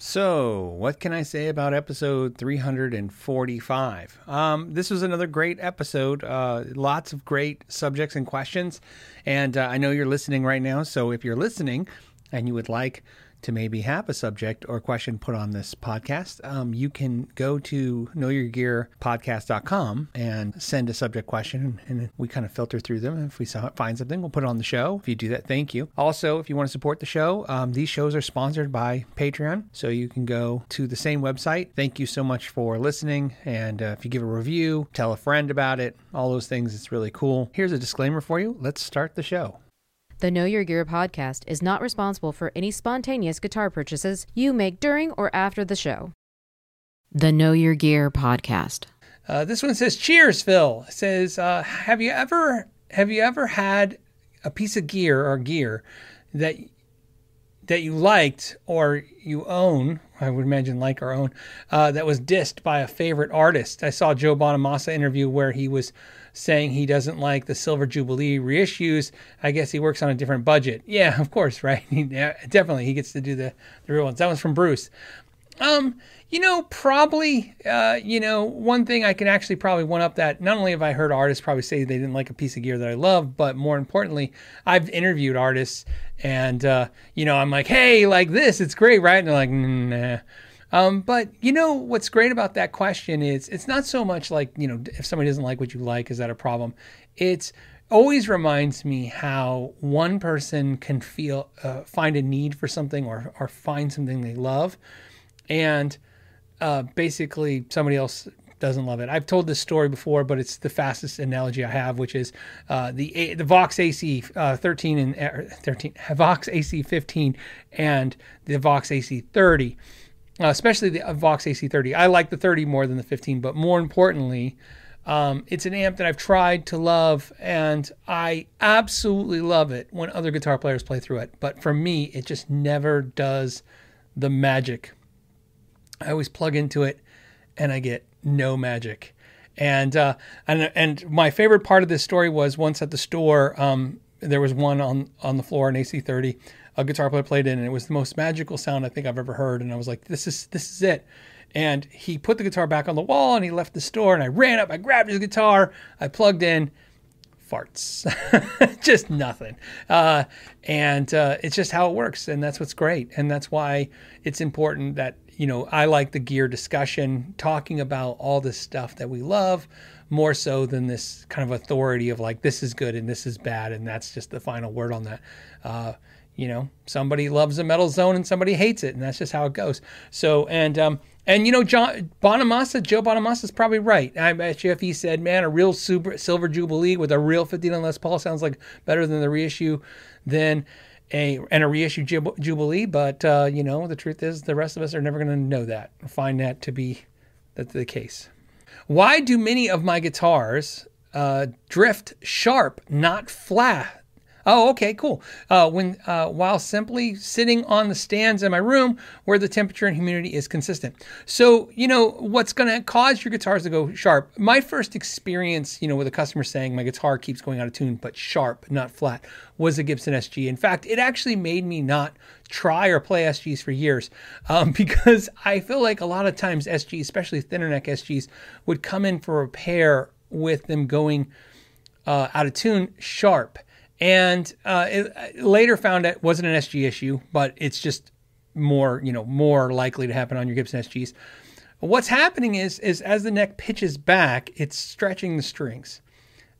So, what can I say about episode 345? Um, this was another great episode. Uh, lots of great subjects and questions. And uh, I know you're listening right now. So, if you're listening and you would like to maybe have a subject or question put on this podcast, um, you can go to knowyourgearpodcast.com and send a subject question, and we kind of filter through them. If we find something, we'll put it on the show. If you do that, thank you. Also, if you want to support the show, um, these shows are sponsored by Patreon, so you can go to the same website. Thank you so much for listening, and uh, if you give a review, tell a friend about it, all those things, it's really cool. Here's a disclaimer for you. Let's start the show. The Know Your Gear podcast is not responsible for any spontaneous guitar purchases you make during or after the show. The Know Your Gear podcast. Uh, this one says, "Cheers, Phil." It says, uh, "Have you ever have you ever had a piece of gear or gear that that you liked or you own? I would imagine like or own uh, that was dissed by a favorite artist." I saw Joe Bonamassa interview where he was saying he doesn't like the Silver Jubilee reissues. I guess he works on a different budget. Yeah, of course, right? He, definitely, he gets to do the, the real ones. That one's from Bruce. Um, you know, probably, uh, you know, one thing I can actually probably one up that not only have I heard artists probably say they didn't like a piece of gear that I love, but more importantly, I've interviewed artists and, uh, you know, I'm like, hey, like this, it's great, right? And they're like, nah. Um, but you know what's great about that question is it's not so much like you know if somebody doesn't like what you like is that a problem? It's always reminds me how one person can feel uh, find a need for something or or find something they love, and uh, basically somebody else doesn't love it. I've told this story before, but it's the fastest analogy I have, which is uh, the the Vox AC uh, 13 and uh, 13 Vox AC 15 and the Vox AC 30 uh, especially the Vox AC30. I like the 30 more than the 15, but more importantly, um, it's an amp that I've tried to love, and I absolutely love it when other guitar players play through it. But for me, it just never does the magic. I always plug into it, and I get no magic. And uh, and and my favorite part of this story was once at the store, um, there was one on on the floor, an AC30 a guitar player played in, and it was the most magical sound I think I've ever heard. And I was like, this is this is it. And he put the guitar back on the wall, and he left the store. And I ran up, I grabbed his guitar, I plugged in, farts, just nothing. Uh, and uh, it's just how it works, and that's what's great. And that's why it's important that you know I like the gear discussion, talking about all this stuff that we love more so than this kind of authority of like this is good and this is bad and that's just the final word on that. Uh, you know, somebody loves a metal zone and somebody hates it, and that's just how it goes. So, and um, and you know, John Bonamassa, Joe Bonamassa is probably right. I bet you if he said, "Man, a real super, silver jubilee with a real 15 Les Paul sounds like better than the reissue than a and a reissue jubilee," but uh, you know, the truth is, the rest of us are never going to know that or find that to be that the case. Why do many of my guitars uh, drift sharp, not flat? Oh, okay, cool. Uh, when uh, while simply sitting on the stands in my room where the temperature and humidity is consistent. So you know what's going to cause your guitars to go sharp. My first experience, you know, with a customer saying my guitar keeps going out of tune but sharp, not flat, was a Gibson SG. In fact, it actually made me not try or play SGs for years um, because I feel like a lot of times SGs, especially thinner neck SGs, would come in for repair with them going uh, out of tune sharp and uh, it, later found it wasn't an SG issue, but it's just more you know more likely to happen on your Gibson SGs. What's happening is is as the neck pitches back, it's stretching the strings.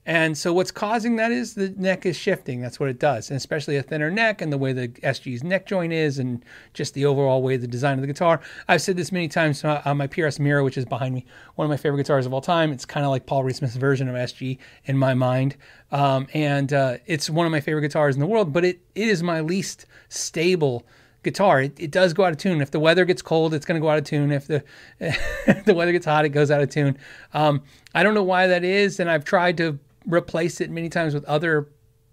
And so what's causing that is the neck is shifting. That's what it does. And especially a thinner neck and the way the SG's neck joint is and just the overall way the design of the guitar. I've said this many times on my PRS Mira, which is behind me, one of my favorite guitars of all time. It's kind of like Paul Reed Smith's version of SG in my mind. Um, and uh, it's one of my favorite guitars in the world, but it, it is my least stable guitar. It, it, does go out of tune. If the weather gets cold, it's going to go out of tune. If the if the weather gets hot, it goes out of tune. Um, I don't know why that is, and I've tried to replace it many times with other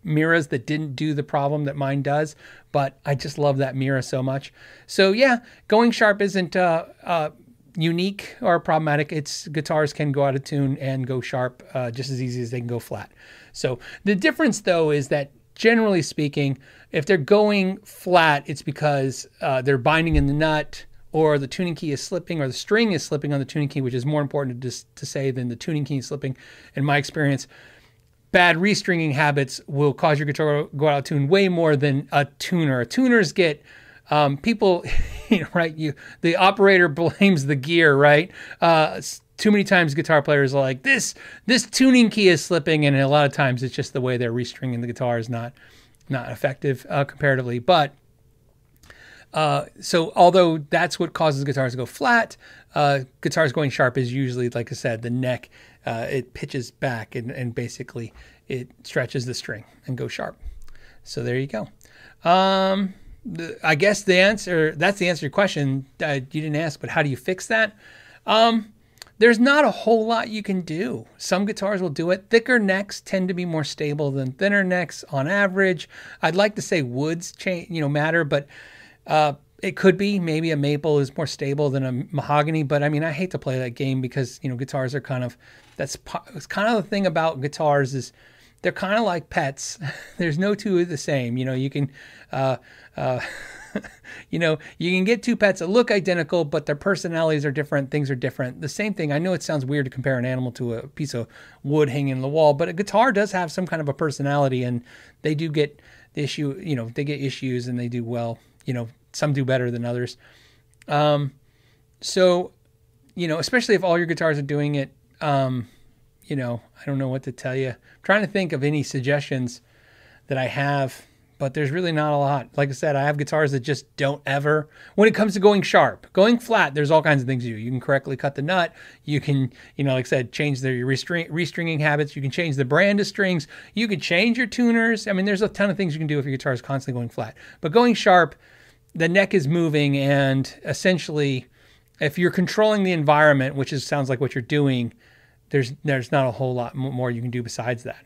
Miras that didn't do the problem that mine does, but I just love that Mira so much. So yeah, going sharp isn't uh, uh, unique or problematic. It's guitars can go out of tune and go sharp uh, just as easy as they can go flat. So the difference though is that generally speaking, if they're going flat, it's because uh, they're binding in the nut or the tuning key is slipping, or the string is slipping on the tuning key, which is more important to, to say than the tuning key is slipping, in my experience. Bad restringing habits will cause your guitar to go out of tune way more than a tuner. Tuners get um, people, you know, right? You the operator blames the gear, right? Uh, too many times guitar players are like this this tuning key is slipping and a lot of times it's just the way they're restringing the guitar is not not effective uh, comparatively but uh, so although that's what causes guitars to go flat uh, guitars going sharp is usually like i said the neck uh, it pitches back and, and basically it stretches the string and goes sharp so there you go um, the, i guess the answer that's the answer to your question you didn't ask but how do you fix that um, there's not a whole lot you can do. Some guitars will do it. Thicker necks tend to be more stable than thinner necks on average. I'd like to say woods change, you know, matter, but uh, it could be maybe a maple is more stable than a mahogany. But I mean, I hate to play that game because you know guitars are kind of that's it's kind of the thing about guitars is they're kind of like pets. There's no two of the same. You know, you can. Uh, uh, you know, you can get two pets that look identical, but their personalities are different. Things are different. The same thing. I know it sounds weird to compare an animal to a piece of wood hanging in the wall, but a guitar does have some kind of a personality, and they do get the issue. You know, they get issues and they do well. You know, some do better than others. Um, so, you know, especially if all your guitars are doing it. Um, you know, I don't know what to tell you. I'm trying to think of any suggestions that I have but there's really not a lot. Like I said, I have guitars that just don't ever, when it comes to going sharp, going flat, there's all kinds of things you do. You can correctly cut the nut. You can, you know, like I said, change the restring, restringing habits. You can change the brand of strings. You can change your tuners. I mean, there's a ton of things you can do if your guitar is constantly going flat. But going sharp, the neck is moving, and essentially, if you're controlling the environment, which is sounds like what you're doing, there's there's not a whole lot more you can do besides that.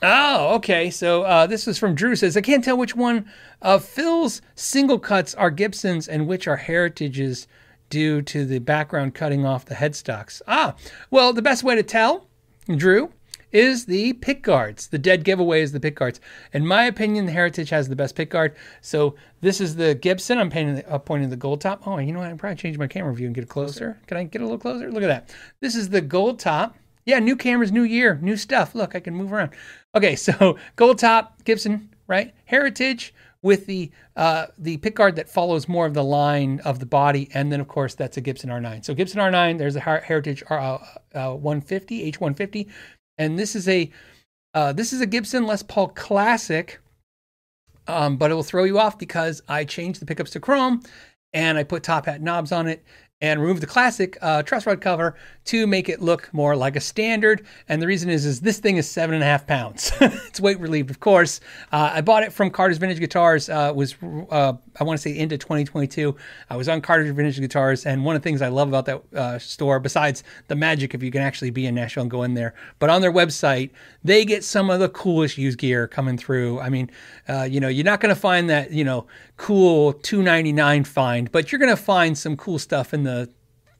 Oh, okay. So uh, this is from Drew says I can't tell which one of Phil's single cuts are Gibsons and which are heritages due to the background cutting off the headstocks. Ah, well, the best way to tell, Drew, is the pick guards. The dead giveaway is the pick guards. In my opinion, the Heritage has the best pick guard. So this is the Gibson. I'm painting the, uh, pointing the gold top. Oh, you know what? I probably change my camera view and get closer. Can I get a little closer? Look at that. This is the gold top. Yeah, new cameras, new year, new stuff. Look, I can move around. Okay, so gold top Gibson, right? Heritage with the uh, the pickguard that follows more of the line of the body, and then of course that's a Gibson R9. So Gibson R9, there's a Heritage R, uh, uh, 150 H150, and this is a uh, this is a Gibson Les Paul Classic, um, but it will throw you off because I changed the pickups to chrome, and I put top hat knobs on it, and remove the classic uh, truss rod cover to make it look more like a standard. And the reason is, is this thing is seven and a half pounds. it's weight relieved, of course. Uh, I bought it from Carter's Vintage Guitars. Uh, was uh, I want to say into 2022. I was on Carter's Vintage Guitars, and one of the things I love about that uh, store, besides the magic if you can actually be in Nashville and go in there, but on their website they get some of the coolest used gear coming through. I mean, uh, you know, you're not going to find that you know cool 299 find, but you're going to find some cool stuff in the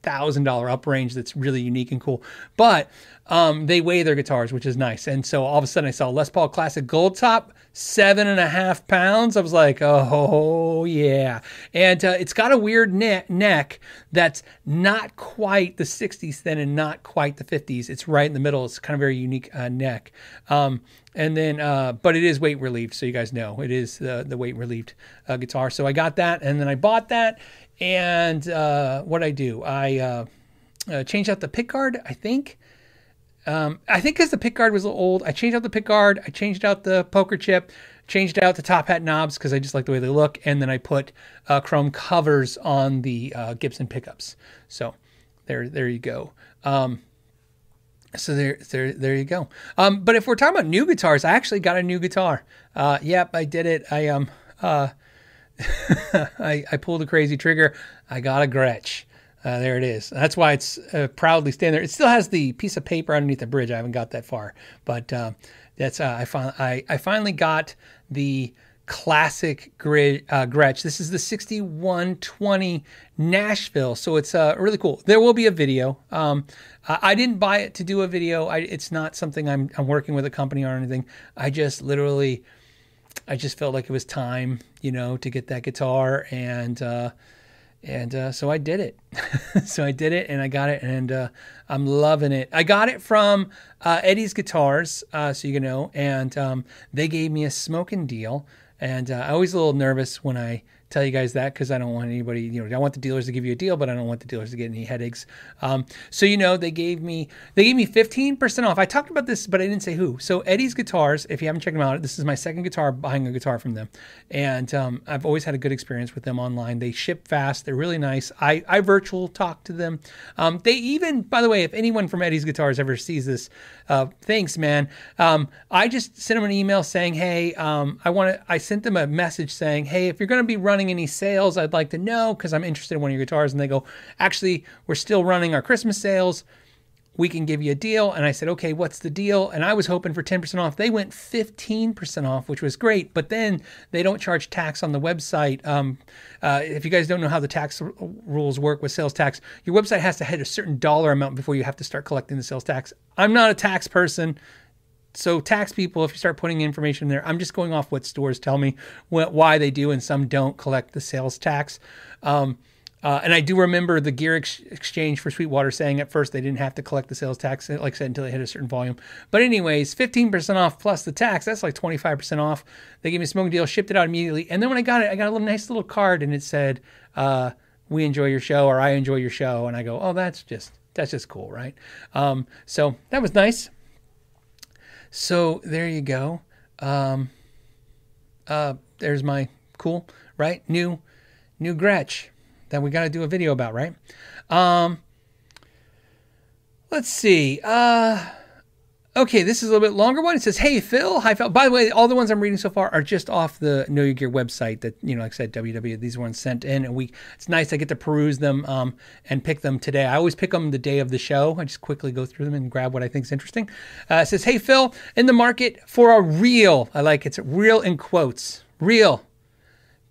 thousand dollar up range that's really unique and cool. But um, they weigh their guitars, which is nice. And so all of a sudden I saw Les Paul Classic Gold Top, seven and a half pounds. I was like, oh yeah. And uh, it's got a weird ne- neck that's not quite the 60s thin and not quite the 50s. It's right in the middle. It's kind of very unique uh, neck. Um, and then, uh, but it is weight relieved, so you guys know it is the the weight relieved uh, guitar. So I got that, and then I bought that, and uh, what I do, I uh, uh, changed out the pick guard. I think, um, I think because the pick guard was a little old, I changed out the pick guard. I changed out the poker chip, changed out the top hat knobs because I just like the way they look, and then I put uh, chrome covers on the uh, Gibson pickups. So there, there you go. Um, so there, there, there you go. Um, but if we're talking about new guitars, I actually got a new guitar. Uh, yep, I did it. I um, uh, I, I pulled a crazy trigger. I got a Gretsch. Uh, there it is. That's why it's uh, proudly standing there. It still has the piece of paper underneath the bridge. I haven't got that far, but uh, that's uh, I, fin- I I finally got the classic grid, uh, Gretsch. This is the 6120 Nashville, so it's uh, really cool. There will be a video. Um, I, I, didn't buy it to do a video. I, it's not something I'm I'm working with a company or anything. I just literally I just felt like it was time, you know, to get that guitar and uh, and uh, so I did it. so I did it and I got it and uh, I'm loving it. I got it from uh, Eddie's Guitars, uh, so you know, and um, they gave me a smoking deal. And uh, I always a little nervous when I tell you guys that because I don't want anybody, you know, I want the dealers to give you a deal, but I don't want the dealers to get any headaches. Um, so you know, they gave me they gave me 15% off. I talked about this, but I didn't say who. So Eddie's Guitars, if you haven't checked them out, this is my second guitar buying a guitar from them, and um, I've always had a good experience with them online. They ship fast. They're really nice. I I virtual talk to them. Um, they even, by the way, if anyone from Eddie's Guitars ever sees this, uh, thanks, man. Um, I just sent them an email saying, hey, um, I want to. I sent them a message saying, hey, if you're going to be running running any sales, I'd like to know because I'm interested in one of your guitars. And they go, actually, we're still running our Christmas sales. We can give you a deal. And I said, okay, what's the deal? And I was hoping for 10% off. They went 15% off, which was great. But then they don't charge tax on the website. Um, uh, if you guys don't know how the tax r- rules work with sales tax, your website has to hit a certain dollar amount before you have to start collecting the sales tax. I'm not a tax person so tax people if you start putting information in there i'm just going off what stores tell me why they do and some don't collect the sales tax um, uh, and I do remember the gear ex- exchange for Sweetwater saying at first they didn't have to collect the sales tax, like I said, until they hit a certain volume. But anyways, 15% off plus the tax, that's like 25% off. They gave me a smoking deal, shipped it out immediately. And then when I got it, I got a little nice little card and it said, uh, we enjoy your show or I enjoy your show. And I go, oh, that's just, that's just cool, right? Um, so that was nice. So there you go. Um, uh, there's my cool, right? New, new Gretsch that we got to do a video about, right? Um, let's see. Uh, Okay, this is a little bit longer one. It says, "Hey Phil, hi Phil." By the way, all the ones I'm reading so far are just off the Know Your Gear website. That you know, like I said, WW. These ones sent in, and we. It's nice. I get to peruse them um, and pick them today. I always pick them the day of the show. I just quickly go through them and grab what I think is interesting. Uh, it says, "Hey Phil, in the market for a real. I like it's real in quotes. Real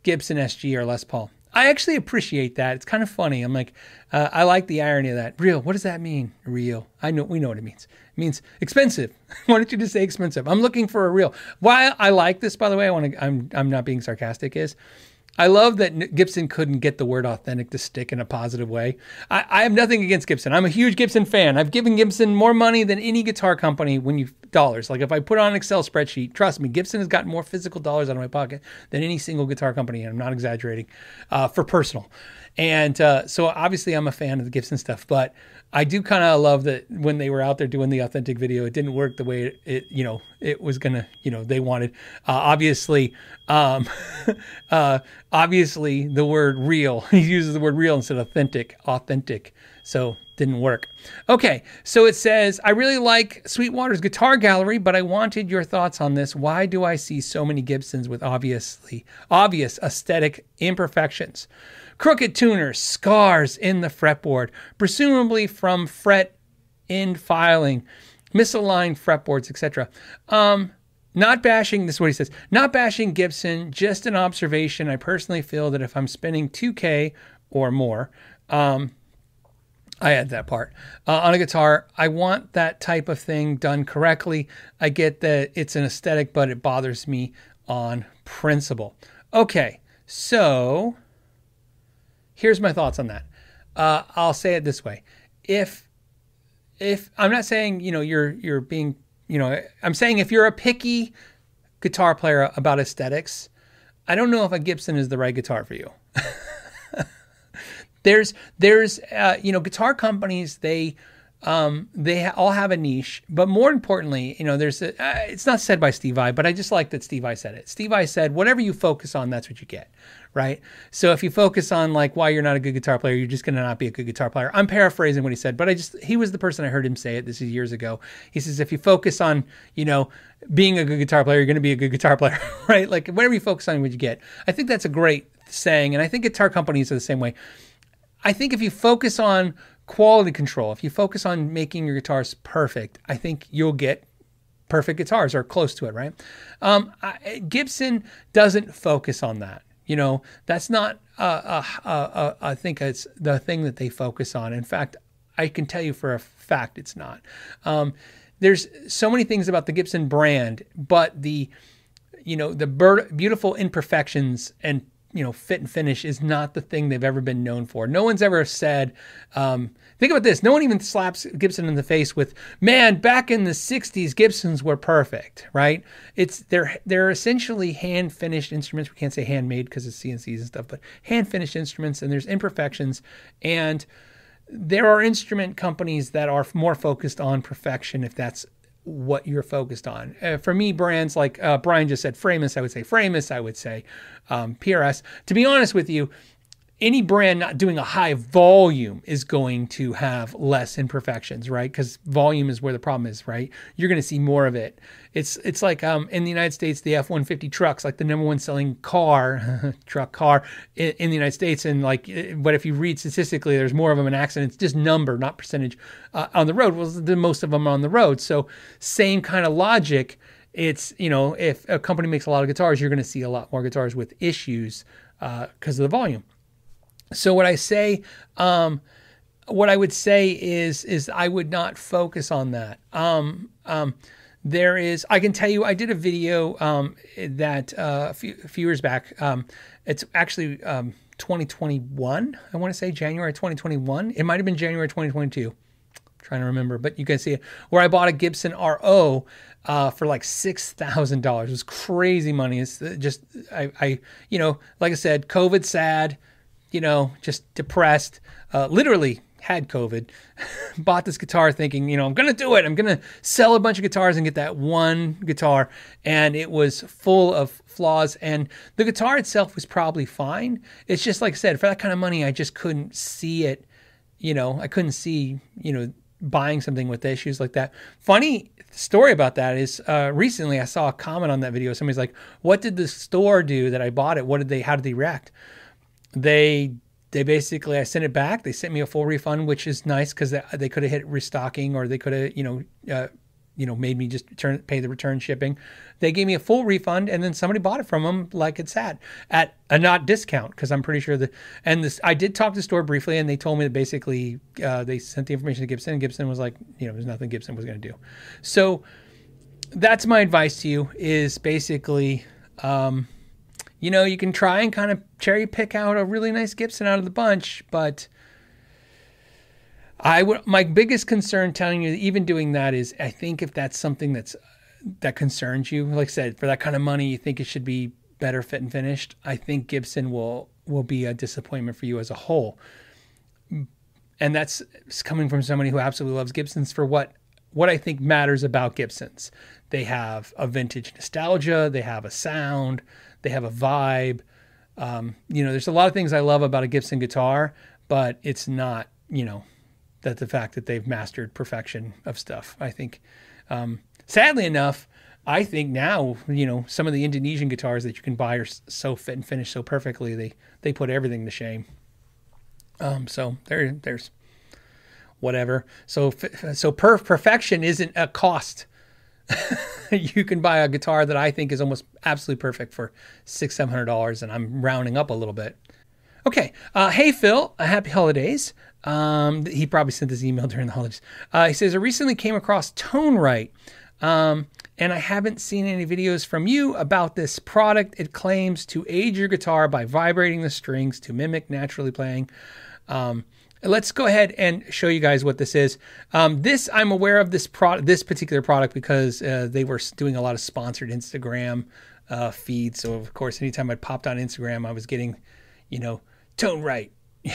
Gibson SG or Les Paul." I actually appreciate that. It's kind of funny. I'm like, uh, I like the irony of that. Real. What does that mean? Real. I know. We know what it means. It means expensive. Why don't you just say expensive? I'm looking for a real. Why I like this, by the way, I want to. I'm I'm not being sarcastic. Is I love that Gibson couldn't get the word authentic to stick in a positive way. I, I, have nothing against Gibson. I'm a huge Gibson fan. I've given Gibson more money than any guitar company when you dollars. Like if I put on an Excel spreadsheet, trust me, Gibson has gotten more physical dollars out of my pocket than any single guitar company. And I'm not exaggerating uh, for personal. And uh, so obviously I'm a fan of the Gibson stuff, but I do kind of love that when they were out there doing the authentic video, it didn't work the way it, it you know, it was gonna, you know, they wanted. Uh, obviously, um, uh, obviously the word real. He uses the word real instead of authentic. Authentic. So didn't work. Okay, so it says, I really like Sweetwater's guitar gallery, but I wanted your thoughts on this. Why do I see so many Gibsons with obviously obvious aesthetic imperfections? Crooked tuners, scars in the fretboard, presumably from fret end filing, misaligned fretboards, etc. Um, not bashing, this is what he says, not bashing Gibson, just an observation. I personally feel that if I'm spending 2K or more, um, I add that part uh, on a guitar. I want that type of thing done correctly. I get that it's an aesthetic, but it bothers me on principle. Okay, so here's my thoughts on that. Uh, I'll say it this way: if if I'm not saying you know you're you're being you know I'm saying if you're a picky guitar player about aesthetics, I don't know if a Gibson is the right guitar for you. there's there's uh, you know guitar companies they um, they all have a niche, but more importantly, you know, there's a, uh, it's not said by Steve Vai, but I just like that Steve Vai said it. Steve Vai said, whatever you focus on, that's what you get, right? So if you focus on like why you're not a good guitar player, you're just going to not be a good guitar player. I'm paraphrasing what he said, but I just he was the person I heard him say it. This is years ago. He says if you focus on, you know, being a good guitar player, you're going to be a good guitar player, right? Like whatever you focus on, what you get. I think that's a great saying, and I think guitar companies are the same way. I think if you focus on quality control, if you focus on making your guitars perfect, I think you'll get perfect guitars or close to it, right? Um, I, Gibson doesn't focus on that. You know, that's not, uh, uh, uh, I think it's the thing that they focus on. In fact, I can tell you for a fact it's not. Um, there's so many things about the Gibson brand, but the, you know, the beautiful imperfections and you know, fit and finish is not the thing they've ever been known for. No one's ever said, um, think about this. No one even slaps Gibson in the face with, man, back in the 60s, Gibsons were perfect, right? It's they're they're essentially hand finished instruments. We can't say handmade because it's CNCs and stuff, but hand finished instruments and there's imperfections. And there are instrument companies that are more focused on perfection if that's what you're focused on. Uh, for me, brands like uh, Brian just said Framus, I would say Framus, I would say um, PRS. To be honest with you, any brand not doing a high volume is going to have less imperfections, right? Because volume is where the problem is, right? You're going to see more of it. It's it's like um, in the United States, the F-150 trucks, like the number one selling car, truck car in, in, the United States, and like, eh, but if you read statistically, there's more of them in accidents, just number, not percentage, uh, on the road. Well, the most of them are on the road. So same kind of logic. It's you know, if a company makes a lot of guitars, you're going to see a lot more guitars with issues because uh, of the volume. So what I say, um, what I would say is, is I would not focus on that. Um, um, there is, I can tell you, I did a video um, that uh, a, few, a, few, years back. Um, it's actually um, 2021. I want to say January 2021. It might have been January 2022. I'm trying to remember, but you can see it where I bought a Gibson RO uh, for like six thousand dollars. It was crazy money. It's just I, I, you know, like I said, COVID sad you know, just depressed, uh, literally had COVID, bought this guitar thinking, you know, I'm going to do it. I'm going to sell a bunch of guitars and get that one guitar. And it was full of flaws. And the guitar itself was probably fine. It's just like I said, for that kind of money, I just couldn't see it. You know, I couldn't see, you know, buying something with issues like that. Funny story about that is uh, recently I saw a comment on that video. Somebody's like, "What did the store do that I bought it? What did they? How did they react?" They they basically I sent it back. They sent me a full refund, which is nice because they, they could have hit restocking or they could have you know uh, you know made me just turn pay the return shipping. They gave me a full refund, and then somebody bought it from them like it's at at a not discount because I'm pretty sure that. And this I did talk to the store briefly, and they told me that basically uh, they sent the information to Gibson, and Gibson was like, you know, there's nothing Gibson was going to do. So that's my advice to you is basically. Um, you know, you can try and kind of cherry pick out a really nice Gibson out of the bunch, but I would my biggest concern telling you even doing that is I think if that's something that's that concerns you, like I said, for that kind of money, you think it should be better fit and finished. I think Gibson will will be a disappointment for you as a whole. And that's coming from somebody who absolutely loves Gibsons for what what I think matters about Gibsons. They have a vintage nostalgia, they have a sound, they have a vibe. Um, you know, there's a lot of things I love about a Gibson guitar, but it's not, you know, that the fact that they've mastered perfection of stuff. I think, um, sadly enough, I think now, you know, some of the Indonesian guitars that you can buy are so fit and finish so perfectly. They they put everything to shame. Um, so there, there's whatever. So so perf- perfection isn't a cost you can buy a guitar that I think is almost absolutely perfect for six, seven hundred dollars, and I'm rounding up a little bit. Okay, uh, hey Phil, uh, happy holidays. Um, he probably sent this email during the holidays. Uh, he says I recently came across ToneRite, um, and I haven't seen any videos from you about this product. It claims to age your guitar by vibrating the strings to mimic naturally playing. Um, let's go ahead and show you guys what this is. Um, this I'm aware of this product, this particular product because uh, they were doing a lot of sponsored Instagram uh, feeds. So of course, anytime I popped on Instagram, I was getting, you know, ToneRite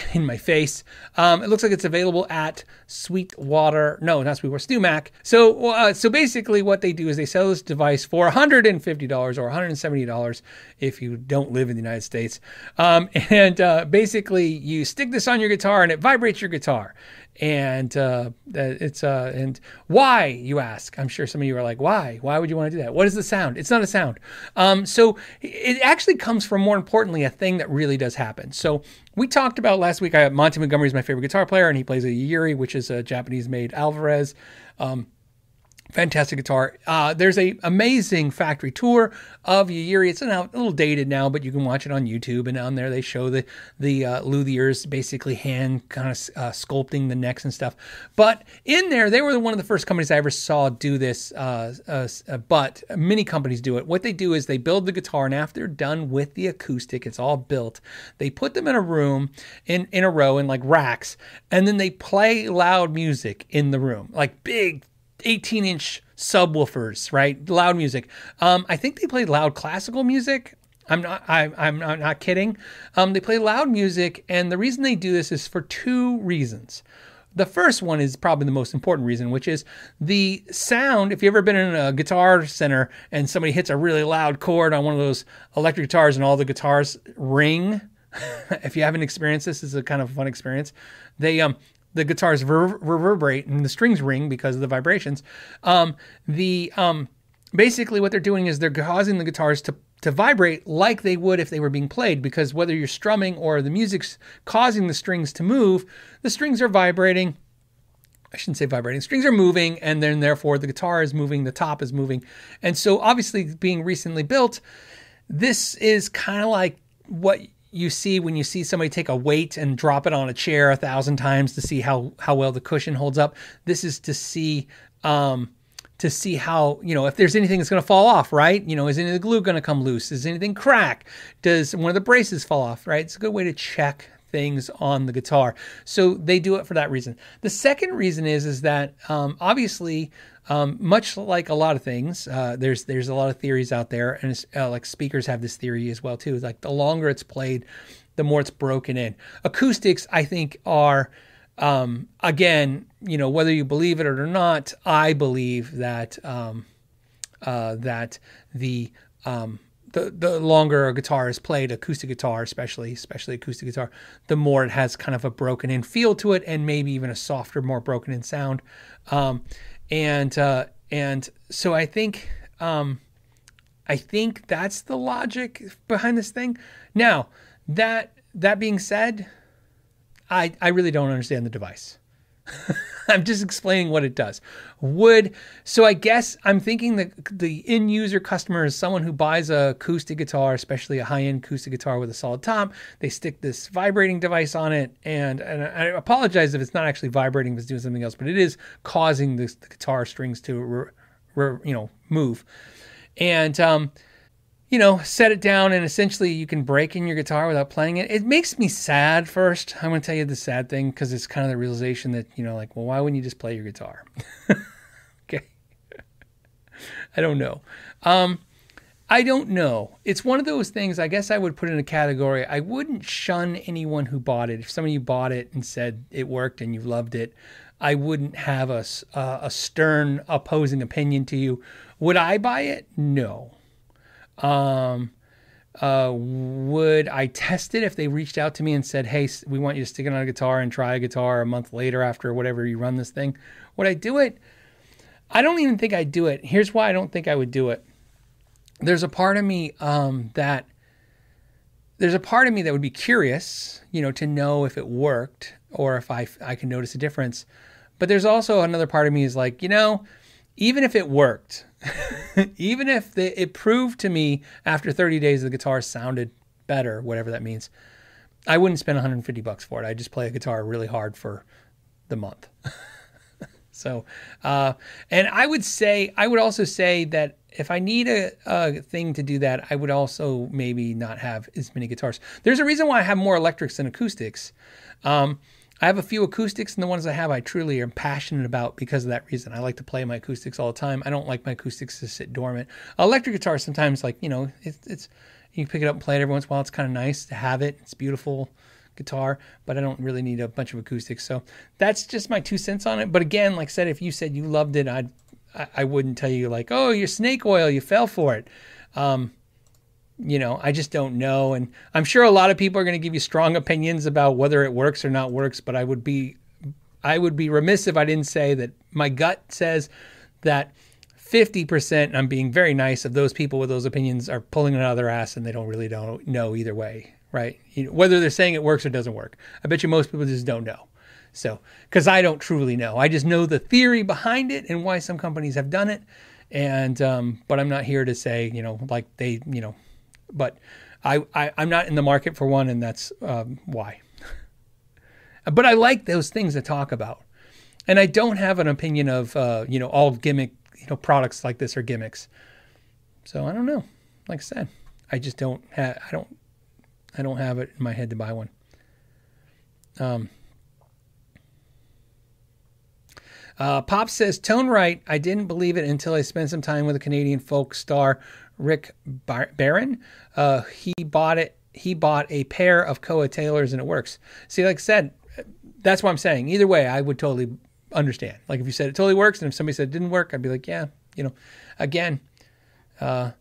in my face. Um, it looks like it's available at Sweetwater. No, not Sweetwater. StewMac. So, uh, so basically, what they do is they sell this device for $150 or $170 if you don't live in the United States. Um, and uh, basically, you stick this on your guitar and it vibrates your guitar and uh, it's uh, and why you ask? I'm sure some of you are like, why? Why would you want to do that? What is the sound? It's not a sound. Um, so it actually comes from more importantly a thing that really does happen. So we talked about last week. I, Monte Montgomery is my favorite guitar player, and he plays a Yairi, which is a Japanese-made Alvarez. Um, fantastic guitar. Uh, there's a amazing factory tour of Yairi. It's now a little dated now, but you can watch it on YouTube. And on there they show the the uh, luthiers basically hand kind of uh, sculpting the necks and stuff. But in there, they were one of the first companies I ever saw do this. Uh, uh, uh, but many companies do it. What they do is they build the guitar, and after they're done with the acoustic, it's all built. They put them in a room in in a row in like racks, and then they play loud music in the room, like big 18 inch subwoofers, right? Loud music. Um, I think they played loud classical music. I'm not. I, I'm not, kidding. Um, they play loud music, and the reason they do this is for two reasons. The first one is probably the most important reason, which is the sound. If you've ever been in a guitar center and somebody hits a really loud chord on one of those electric guitars and all the guitars ring, if you haven't experienced this, it's a kind of fun experience. They um the guitars ver- reverberate and the strings ring because of the vibrations. Um, the um, basically what they're doing is they're causing the guitars to to vibrate like they would if they were being played because whether you're strumming or the music's causing the strings to move, the strings are vibrating. I shouldn't say vibrating. Strings are moving, and then therefore the guitar is moving, the top is moving. And so, obviously, being recently built, this is kind of like what you see when you see somebody take a weight and drop it on a chair a thousand times to see how how well the cushion holds up. This is to see um, to see how you know if there's anything that's going to fall off, right? You know, is any of the glue going to come loose? Does anything crack? Does one of the braces fall off? Right? It's a good way to check things on the guitar. So they do it for that reason. The second reason is is that um, obviously um, much like a lot of things, uh, there's there's a lot of theories out there, and uh, like speakers have this theory as well too. Like the longer it's played, the more it's broken in. Acoustics, I think, are um, again, you know, whether you believe it or not, I believe that um, uh, that the um, the the longer a guitar is played, acoustic guitar especially, especially acoustic guitar, the more it has kind of a broken in feel to it, and maybe even a softer, more broken in sound. Um, and uh, and so I think um, I think that's the logic behind this thing. Now that that being said, I I really don't understand the device. I'm just explaining what it does. Would so I guess I'm thinking that the end user customer is someone who buys a acoustic guitar, especially a high end acoustic guitar with a solid top. They stick this vibrating device on it, and, and I apologize if it's not actually vibrating, if it's doing something else, but it is causing the guitar strings to re, re, you know move. And um, you know, set it down and essentially you can break in your guitar without playing it. It makes me sad first. I'm going to tell you the sad thing because it's kind of the realization that, you know, like, well, why wouldn't you just play your guitar? okay. I don't know. Um, I don't know. It's one of those things, I guess I would put in a category. I wouldn't shun anyone who bought it. If somebody bought it and said it worked and you loved it, I wouldn't have a, uh, a stern opposing opinion to you. Would I buy it? No. Um, uh, would I test it if they reached out to me and said, "Hey, we want you to stick it on a guitar and try a guitar a month later after whatever you run this thing"? Would I do it? I don't even think I'd do it. Here's why I don't think I would do it. There's a part of me um, that there's a part of me that would be curious, you know, to know if it worked or if I I can notice a difference. But there's also another part of me is like, you know, even if it worked, even if the, it proved to me after 30 days the guitar sounded better, whatever that means, I wouldn't spend 150 bucks for it. I'd just play a guitar really hard for the month. so, uh, and I would say, I would also say that if I need a, a, thing to do that, I would also maybe not have as many guitars. There's a reason why I have more electrics than acoustics. Um, I have a few acoustics, and the ones I have, I truly am passionate about because of that reason. I like to play my acoustics all the time. I don't like my acoustics to sit dormant. Electric guitar, sometimes, like you know, it's, it's you pick it up and play it every once in a while. It's kind of nice to have it. It's beautiful guitar, but I don't really need a bunch of acoustics. So that's just my two cents on it. But again, like I said, if you said you loved it, I'd I wouldn't tell you like, oh, you're snake oil, you fell for it. Um, you know, I just don't know. And I'm sure a lot of people are going to give you strong opinions about whether it works or not works, but I would be I would be remiss if I didn't say that my gut says that 50%, I'm being very nice, of those people with those opinions are pulling it out of their ass and they don't really don't know either way, right? You know, whether they're saying it works or doesn't work. I bet you most people just don't know. So, because I don't truly know, I just know the theory behind it and why some companies have done it. And, um, but I'm not here to say, you know, like they, you know, but I, I am not in the market for one, and that's um, why. but I like those things to talk about, and I don't have an opinion of, uh, you know, all gimmick, you know, products like this are gimmicks. So I don't know. Like I said, I just don't have, I don't, I don't have it in my head to buy one. Um, uh, Pop says, ToneRite. I didn't believe it until I spent some time with a Canadian folk star, Rick Bar- Barron. Uh, he bought it. He bought a pair of Koa Taylors and it works. See, like I said, that's what I'm saying. Either way, I would totally understand. Like if you said it totally works, and if somebody said it didn't work, I'd be like, yeah, you know. Again, uh,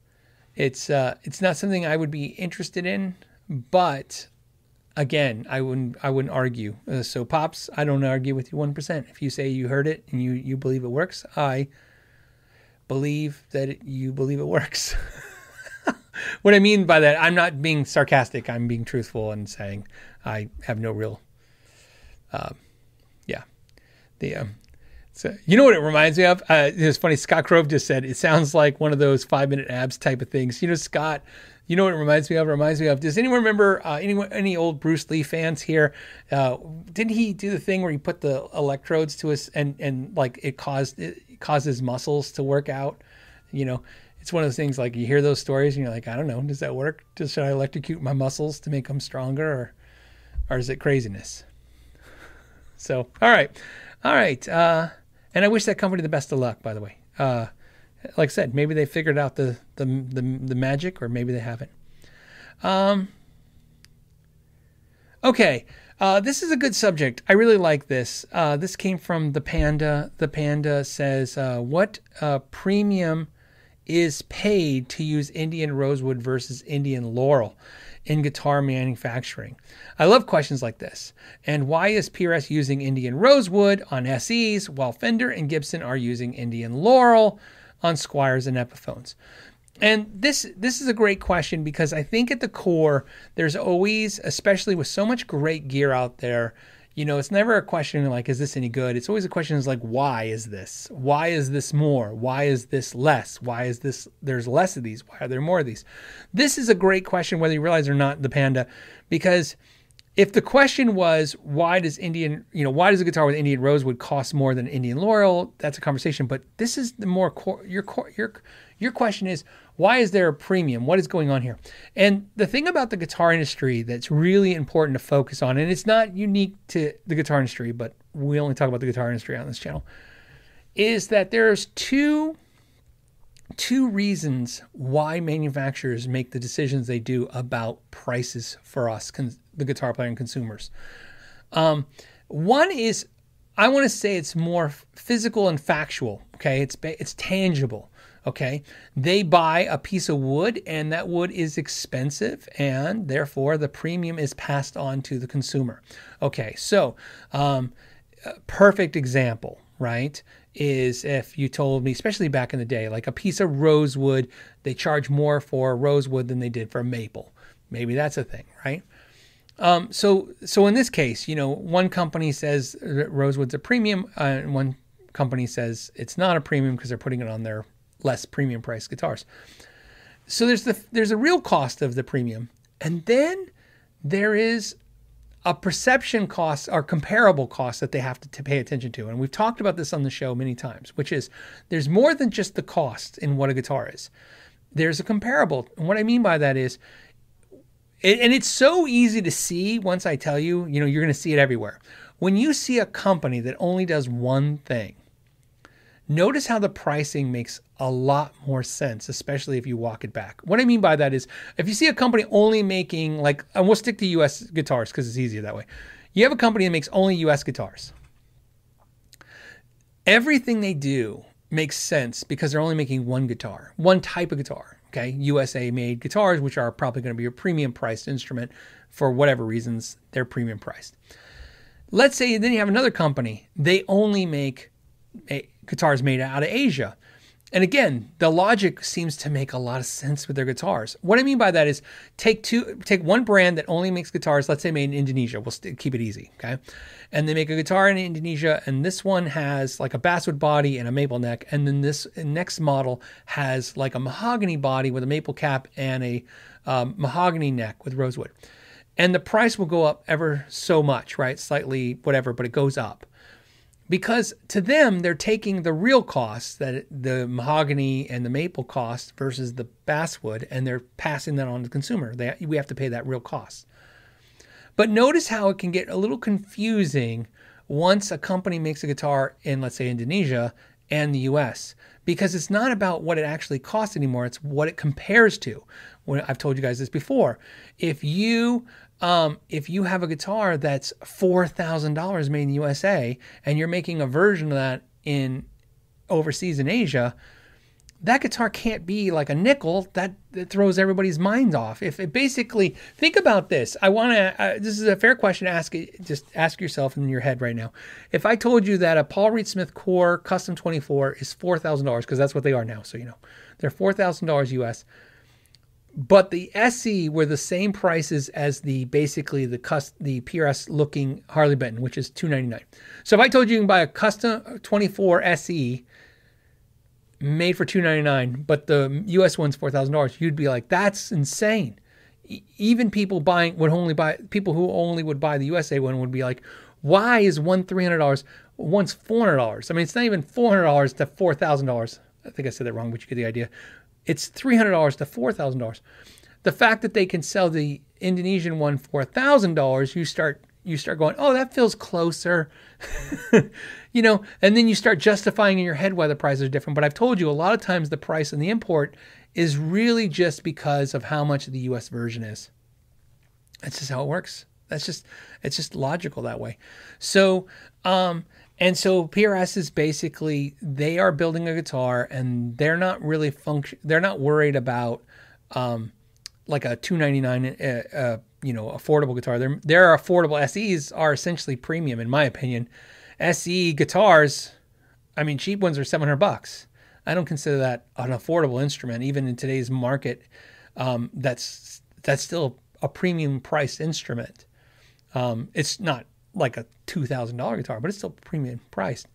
it's uh, it's not something I would be interested in, but again, I wouldn't I wouldn't argue. Uh, so pops, I don't argue with you one percent. If you say you heard it and you you believe it works, I believe that it, you believe it works. what I mean by that, I'm not being sarcastic. I'm being truthful and saying I have no real. Uh, yeah, the um, so you know what it reminds me of? Uh, it's funny. Scott Grove just said it sounds like one of those five minute abs type of things. You know, Scott you know what it reminds me of? It reminds me of. Does anyone remember uh, anyone, any old Bruce Lee fans here? Uh, didn't he do the thing where he put the electrodes to us and and like it caused it causes muscles to work out? You know, it's one of those things like you hear those stories and you're like, I don't know, does that work? Does should I electrocute my muscles to make them stronger, or or is it craziness? So, all right, all right, uh, and I wish that company the best of luck. By the way. Like I said, maybe they figured out the the the, the magic, or maybe they haven't. Um. Okay, uh, this is a good subject. I really like this. Uh, this came from the panda. The panda says, uh, "What uh, premium is paid to use Indian rosewood versus Indian laurel?" in guitar manufacturing? I love questions like this. And why is PRS using Indian rosewood on SEs while Fender and Gibson are using Indian laurel? On Squiers and Epiphones? And this this is a great question because I think at the core there's always, especially with so much great gear out there, you know, it's never a question like, is this any good? It's always a question is like, why is this? Why is this more? Why is this less? Why is this there's less of these? Why are there more of these? This is a great question, whether you realize or not, the panda, because if the question was why does Indian, you know, why does a guitar with Indian rosewood cost more than Indian laurel? That's a conversation. But this is the more core. Your core, your your question is why is there a premium? What is going on here? And the thing about the guitar industry that's really important to focus on, and it's not unique to the guitar industry, but we only talk about the guitar industry on this channel, is that there's two two reasons why manufacturers make the decisions they do about prices for us, the guitar player and consumers. Um, one is, I want to say it's more physical and factual. Okay, it's it's tangible. Okay, they buy a piece of wood, and that wood is expensive, and therefore the premium is passed on to the consumer. Okay, so um, perfect example, right? is if you told me, especially back in the day, like a piece of rosewood, they charge more for rosewood than they did for maple. Maybe that's a thing, right? Um, so, so in this case, you know, one company says rosewood's a premium, uh, and one company says it's not a premium because they're putting it on their less premium priced guitars. So there's the there's a real cost of the premium, and then there is a perception cost or comparable costs that they have to, to, pay attention to. And we've talked about this on the show many times, which is there's more than just the cost in what a guitar is. There's a comparable. And what I mean by that is, and it's so easy to see once I tell you, you know, you're going to see it everywhere. When you see a company that only does one thing, notice how the pricing makes a lot more sense, especially if you walk it back. What I mean by that is if you see a company only making, like, and we'll stick to US guitars because it's easier that way. You have a company that makes only US guitars. Everything they do makes sense because they're only making one guitar, one type of guitar. Okay, USA made guitars, which are probably going to be a premium priced instrument for whatever reasons, they're premium priced. Let's say then you have another company, they only make guitars made out of Asia. And again, the logic seems to make a lot of sense with their guitars. What I mean by that is take two, take one brand that only makes guitars, let's say made in Indonesia. We'll st- keep it easy, okay? And they make a guitar in Indonesia, and this one has like a basswood body and a maple neck, and then this next model has like a mahogany body with a maple cap and a um, mahogany neck with rosewood. And the price will go up ever so much, right? Slightly, whatever, but it goes up because to them they're taking the real costs that the mahogany and the maple cost versus the basswood and they're passing that on to the consumer. They, we have to pay that real cost. But notice how it can get a little confusing once a company makes a guitar in let's say indonesia and the us because it's not about what it actually costs anymore it's what it compares to. When i've told you guys this before. If you um, if you have a guitar that's four thousand dollars made in the USA and you're making a version of that in overseas in Asia, that guitar can't be like a nickel. That, that throws everybody's minds off. If it basically think about this, I want to. Uh, this is a fair question to ask. Just ask yourself in your head right now. If I told you that a Paul Reed Smith Core Custom 24 is four thousand dollars, because that's what they are now, so you know they're four thousand dollars US but the SE were the same prices as the basically the the PRS looking Harley Benton, which is two ninety nine. So if I told you you can buy a custom uh, twenty four SE made for two ninety nine, but the US one's four thousand dollars, you'd be like, that's insane. even people buying would only buy people who only would buy the USA one would be like, why is one three hundred dollars, one's four hundred dollars? I mean, it's not even four hundred dollars to four thousand dollars. I think I said that wrong, but you get the idea it's $300 to $4,000. The fact that they can sell the Indonesian one for $1,000, you start you start going, "Oh, that feels closer." you know, and then you start justifying in your head why the prices are different. But I've told you a lot of times the price in the import is really just because of how much the US version is. That's just how it works. That's just it's just logical that way. So, um and so PRS is basically they are building a guitar and they're not really function. They're not worried about um, like a 299 uh, uh, you know affordable guitar. Their their affordable SEs are essentially premium in my opinion. SE guitars, I mean cheap ones are 700 bucks. I don't consider that an affordable instrument even in today's market. Um, that's that's still a premium priced instrument. Um, it's not like a $2,000 guitar, but it's still premium priced.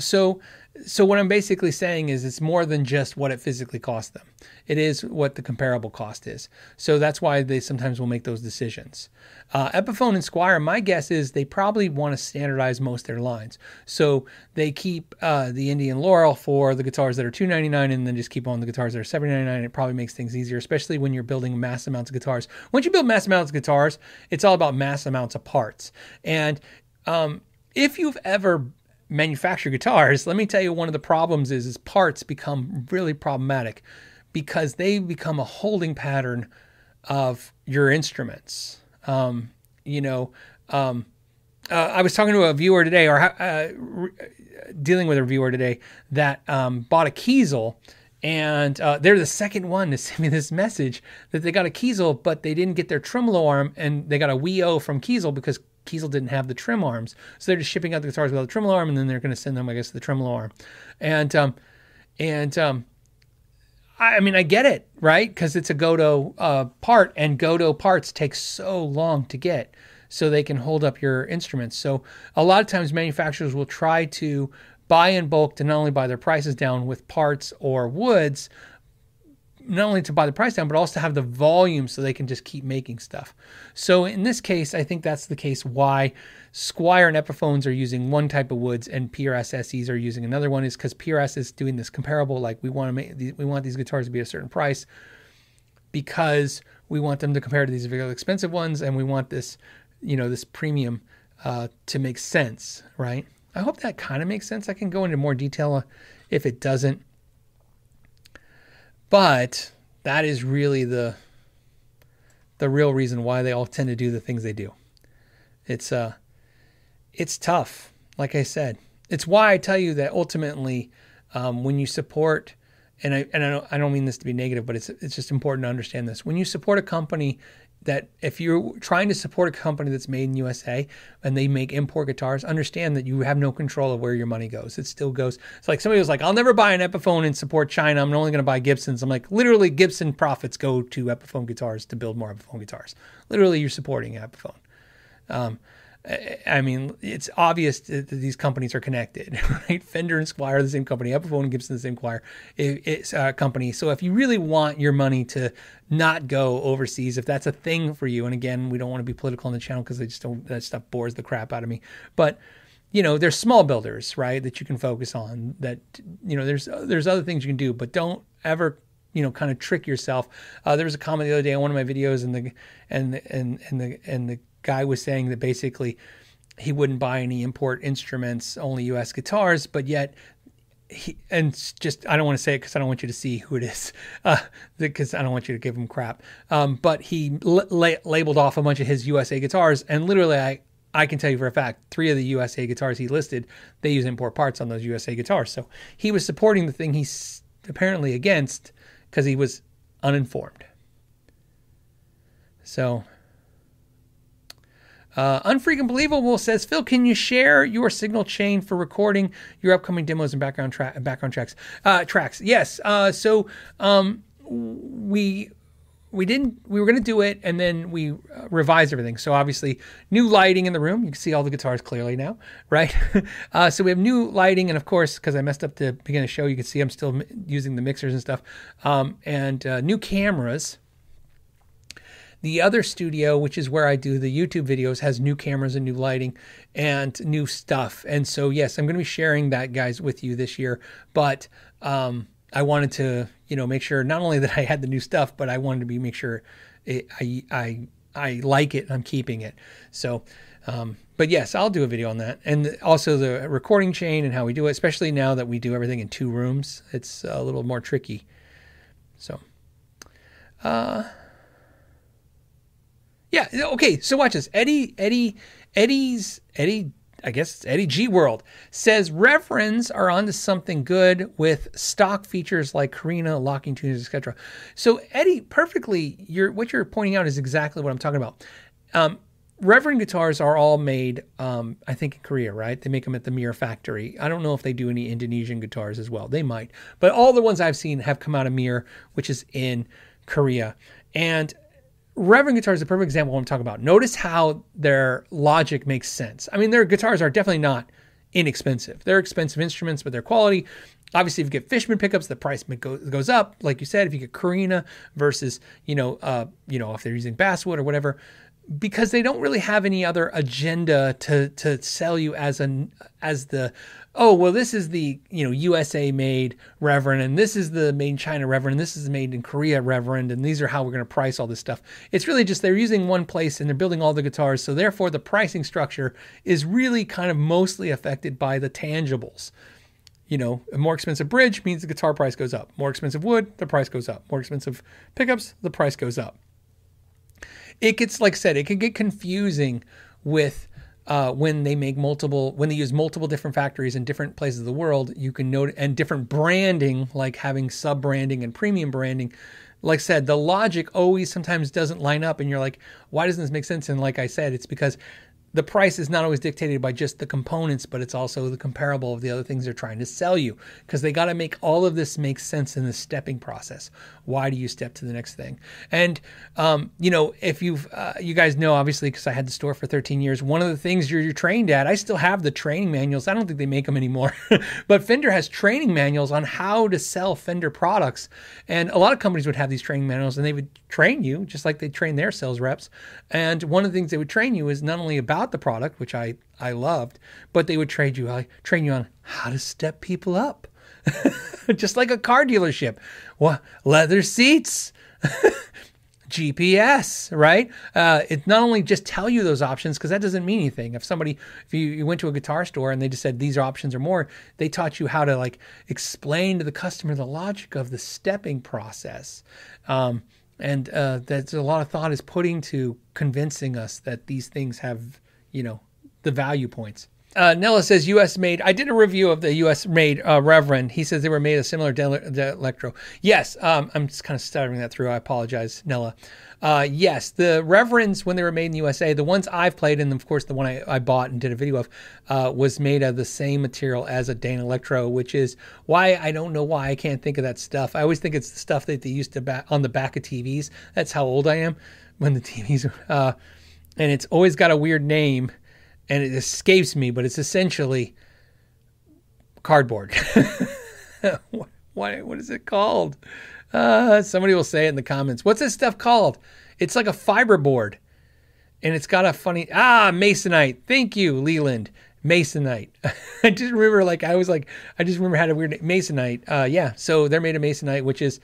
So, so what I'm basically saying is it's more than just what it physically costs them. It is what the comparable cost is. So that's why they sometimes will make those decisions. Uh, Epiphone and Squier, my guess is they probably want to standardize most their lines. So they keep uh, the Indian Laurel for the guitars that are 299 and then just keep on the guitars that are 799. It probably makes things easier, especially when you're building mass amounts of guitars. Once you build mass amounts of guitars, it's all about mass amounts of parts. And um, if you've ever manufactured guitars, let me tell you one of the problems is, is parts become really problematic because they become a holding pattern of your instruments. Um, you know, um, uh, I was talking to a viewer today, or uh, re- dealing with a viewer today that um, bought a Kiesel, and uh, they're the second one to send me this message that they got a Kiesel, but they didn't get their tremolo arm, and they got a WEO from Kiesel because Kiesel didn't have the trim arms, so they're just shipping out the guitars without the tremolo arm, and then they're going to send them, I guess, the tremolo arm, and um, and um, I mean, I get it, right? Because it's a Gotoh uh, part, and Gotoh parts take so long to get, so they can hold up your instruments. So a lot of times, manufacturers will try to buy in bulk to not only buy their prices down with parts or woods, not only to buy the price down, but also to have the volume so they can just keep making stuff. So in this case, I think that's the case why Squier and Epiphones are using one type of woods and PRS are using another one is because PRS is doing this comparable, like we want to make we want these guitars to be a certain price because we want them to compare to these very expensive ones and we want this, you know, this premium uh, to make sense, right? I hope that kind of makes sense. I can go into more detail if it doesn't. But that is really the the real reason why they all tend to do the things they do. It's uh it's tough, like I said. It's why I tell you that ultimately um, when you support and I and I don't, I don't mean this to be negative, but it's it's just important to understand this. When you support a company that if you're trying to support a company that's made in USA and they make import guitars, understand that you have no control of where your money goes. It still goes. It's like somebody was like, "I'll never buy an Epiphone and support China. I'm only going to buy Gibsons." I'm like, literally, Gibson profits go to Epiphone guitars to build more Epiphone guitars. Literally, you're supporting Epiphone. Um, I mean, it's obvious that these companies are connected, right? Fender and Squier are the same company, Epiphone and Gibson the same choir, it's a company. So if you really want your money to not go overseas, if that's a thing for you, and again, we don't want to be political on the channel because I just don't that stuff bores the crap out of me. But you know, there's small builders, right, that you can focus on. That you know, there's there's other things you can do, but don't ever you know kind of trick yourself. Uh, there was a comment the other day on one of my videos, and the and and and the and the guy was saying that basically he wouldn't buy any import instruments, only U.S. guitars, but yet he and just I don't want to say it because I don't want you to see who it is, because uh, I don't want you to give him crap. Um, but he la- labeled off a bunch of his USA guitars, and literally I. I can tell you for a fact, three of the USA guitars he listed, they use import parts on those USA guitars. So he was supporting the thing he's apparently against because he was uninformed. So uh, Unfreaking Believable says, Phil, can you share your signal chain for recording your upcoming demos and background tra- background tracks? Uh, tracks, yes. Uh, so um, we we didn't we were going to do it and then we uh, revised everything. So obviously new lighting in the room. You can see all the guitars clearly now right? Uh, so we have new lighting and of course because i messed up the beginning of the show you can see i'm still using the mixers and stuff. Um, and uh, new cameras the other studio, which is where I do the YouTube videos, has new cameras and new lighting and new stuff. And so, yes, I'm going to be sharing that, guys, with you this year. But um, I wanted to, you know, make sure not only that I had the new stuff, but I wanted to be make sure it, I I I like it and I'm keeping it. So. Um, but yes, I'll do a video on that, and also the recording chain and how we do it. Especially now that we do everything in two rooms, it's a little more tricky. So, uh, yeah. Okay. So watch this. Eddie, Eddie, Eddie's, Eddie, I guess it's Eddie G World says reverends are onto something good with stock features like Korina, locking tuners, etc. So Eddie, perfectly, you're what you're pointing out is exactly what I'm talking about. Um, Reverend guitars are all made, um, I think, in Korea, right? They make them at the Mir factory. I don't know if they do any Indonesian guitars as well. They might, but all the ones I've seen have come out of Mir, which is in Korea. And Reverend guitar is a perfect example I'm talking about. Notice how their logic makes sense. I mean, their guitars are definitely not inexpensive. They're expensive instruments, but their quality. Obviously, if you get Fishman pickups, the price goes up. Like you said, if you get Korina versus, you know, uh, you know, if they're using basswood or whatever, because they don't really have any other agenda to to sell you as an as the oh well this is the you know USA made Reverend and this is the made in China Reverend and this is made in Korea Reverend and these are how we're going to price all this stuff. It's really just they're using one place and they're building all the guitars so therefore the pricing structure is really kind of mostly affected by the tangibles. You know, a more expensive bridge means the guitar price goes up. More expensive wood, the price goes up. More expensive pickups, the price goes up. It gets like I said, it can get confusing with uh, when they make multiple when they use multiple different factories in different places of the world you can note and different branding like having sub branding and premium branding. Like I said the logic always sometimes doesn't line up and you're like why doesn't this make sense? And like i said it's because the price is not always dictated by just the components, but it's also the comparable of the other things they're trying to sell you because they got to make all of this make sense in the stepping process. Why do you step to the next thing? And um, you know, if you've uh, you guys know obviously because I had the store for 13 years, one of the things you're, you're trained at, I still have the training manuals. I don't think they make them anymore, but Fender has training manuals on how to sell Fender products, and a lot of companies would have these training manuals and they would train you just like they train their sales reps. And one of the things they would train you is not only about the product, which I, I loved, but they would trade you, I train you on how to step people up. Just like a car dealership. What leather seats, GPS, right? Uh, it not only just tell you those options because that doesn't mean anything. If somebody, if you, you went to a guitar store and they just said these are options or more, they taught you how to like explain to the customer the logic of the stepping process. Um, and uh, that's a lot of thought is putting to convincing us that these things have you know, the value points. Uh, Nella says U.S. made. I did a review of the U.S. made uh, Reverend. He says they were made a similar de- de- Electro. Yes, um, I'm just kind of stuttering that through. I apologize, Nella. Uh, yes, the Reverends when they were made in the USA, the ones I've played, and of course the one I, I bought and did a video of, uh, was made of the same material as a Danelectro, which is why I don't know why I can't think of that stuff. I always think it's the stuff that they used to back on the back of TVs. That's how old I am when the TVs. And it's always got a weird name and it escapes me, but it's essentially cardboard. what, what, what is it called? Uh, somebody will say it in the comments. What's this stuff called? It's like a fiberboard, and it's got a funny ah masonite. Thank you, Leland. Masonite. I just remember like I was like I just remember had a weird masonite. Uh, yeah, so they're made of masonite, which is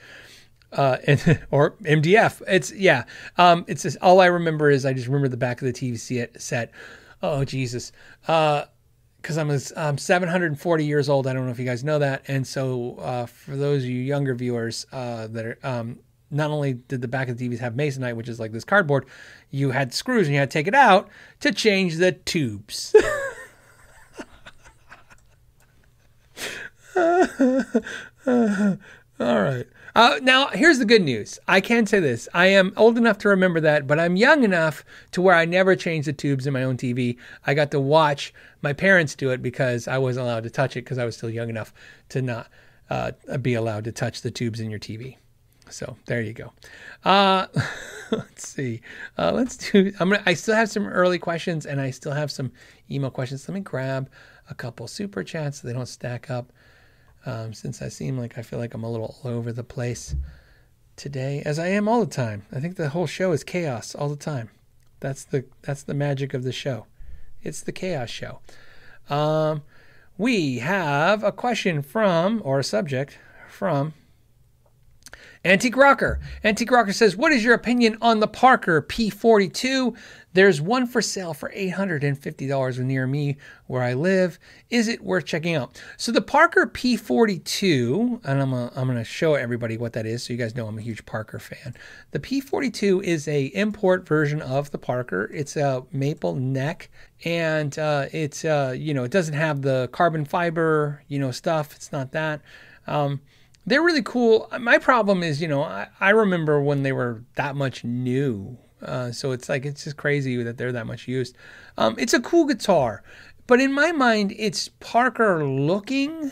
uh, or MDF. It's yeah. Um, it's just, all I remember is I just remember the back of the TV set Oh Jesus. Uh, because I'm, I'm 740 years old. I don't know if you guys know that. And so, uh, for those of you younger viewers uh, that are, um, not only did the back of the TVs have masonite, which is like this cardboard, you had screws and you had to take it out to change the tubes. All right. Uh, now, here's the good news. I can say this. I am old enough to remember that, but I'm young enough to where I never changed the tubes in my own TV. I got to watch my parents do it because I wasn't allowed to touch it because I was still young enough to not uh, be allowed to touch the tubes in your TV. So there you go. Uh, let's see. Uh, let's do. I'm gonna. I still have some early questions and I still have some email questions. Let me grab a couple super chats so they don't stack up um, since I seem like I feel like I'm a little all over the place today, as I am all the time. I think the whole show is chaos all the time. That's the that's the magic of the show. It's the chaos show. Um, we have a question from or a subject from Antique Rocker. Antique Rocker says, What is your opinion on the Parker P42? There's one for sale for $850 near me where I live. Is it worth checking out? So the Parker P42, and I'm gonna, I'm gonna show everybody what that is so you guys know I'm a huge Parker fan. The P42 is a import version of the Parker. It's a maple neck and uh, it's uh, you know it doesn't have the carbon fiber you know stuff. It's not that. Um, they're really cool. My problem is, you know, I, I remember when they were that much new. Uh, so it's like, it's just crazy that they're that much used. Um, it's a cool guitar, but in my mind, it's Parker looking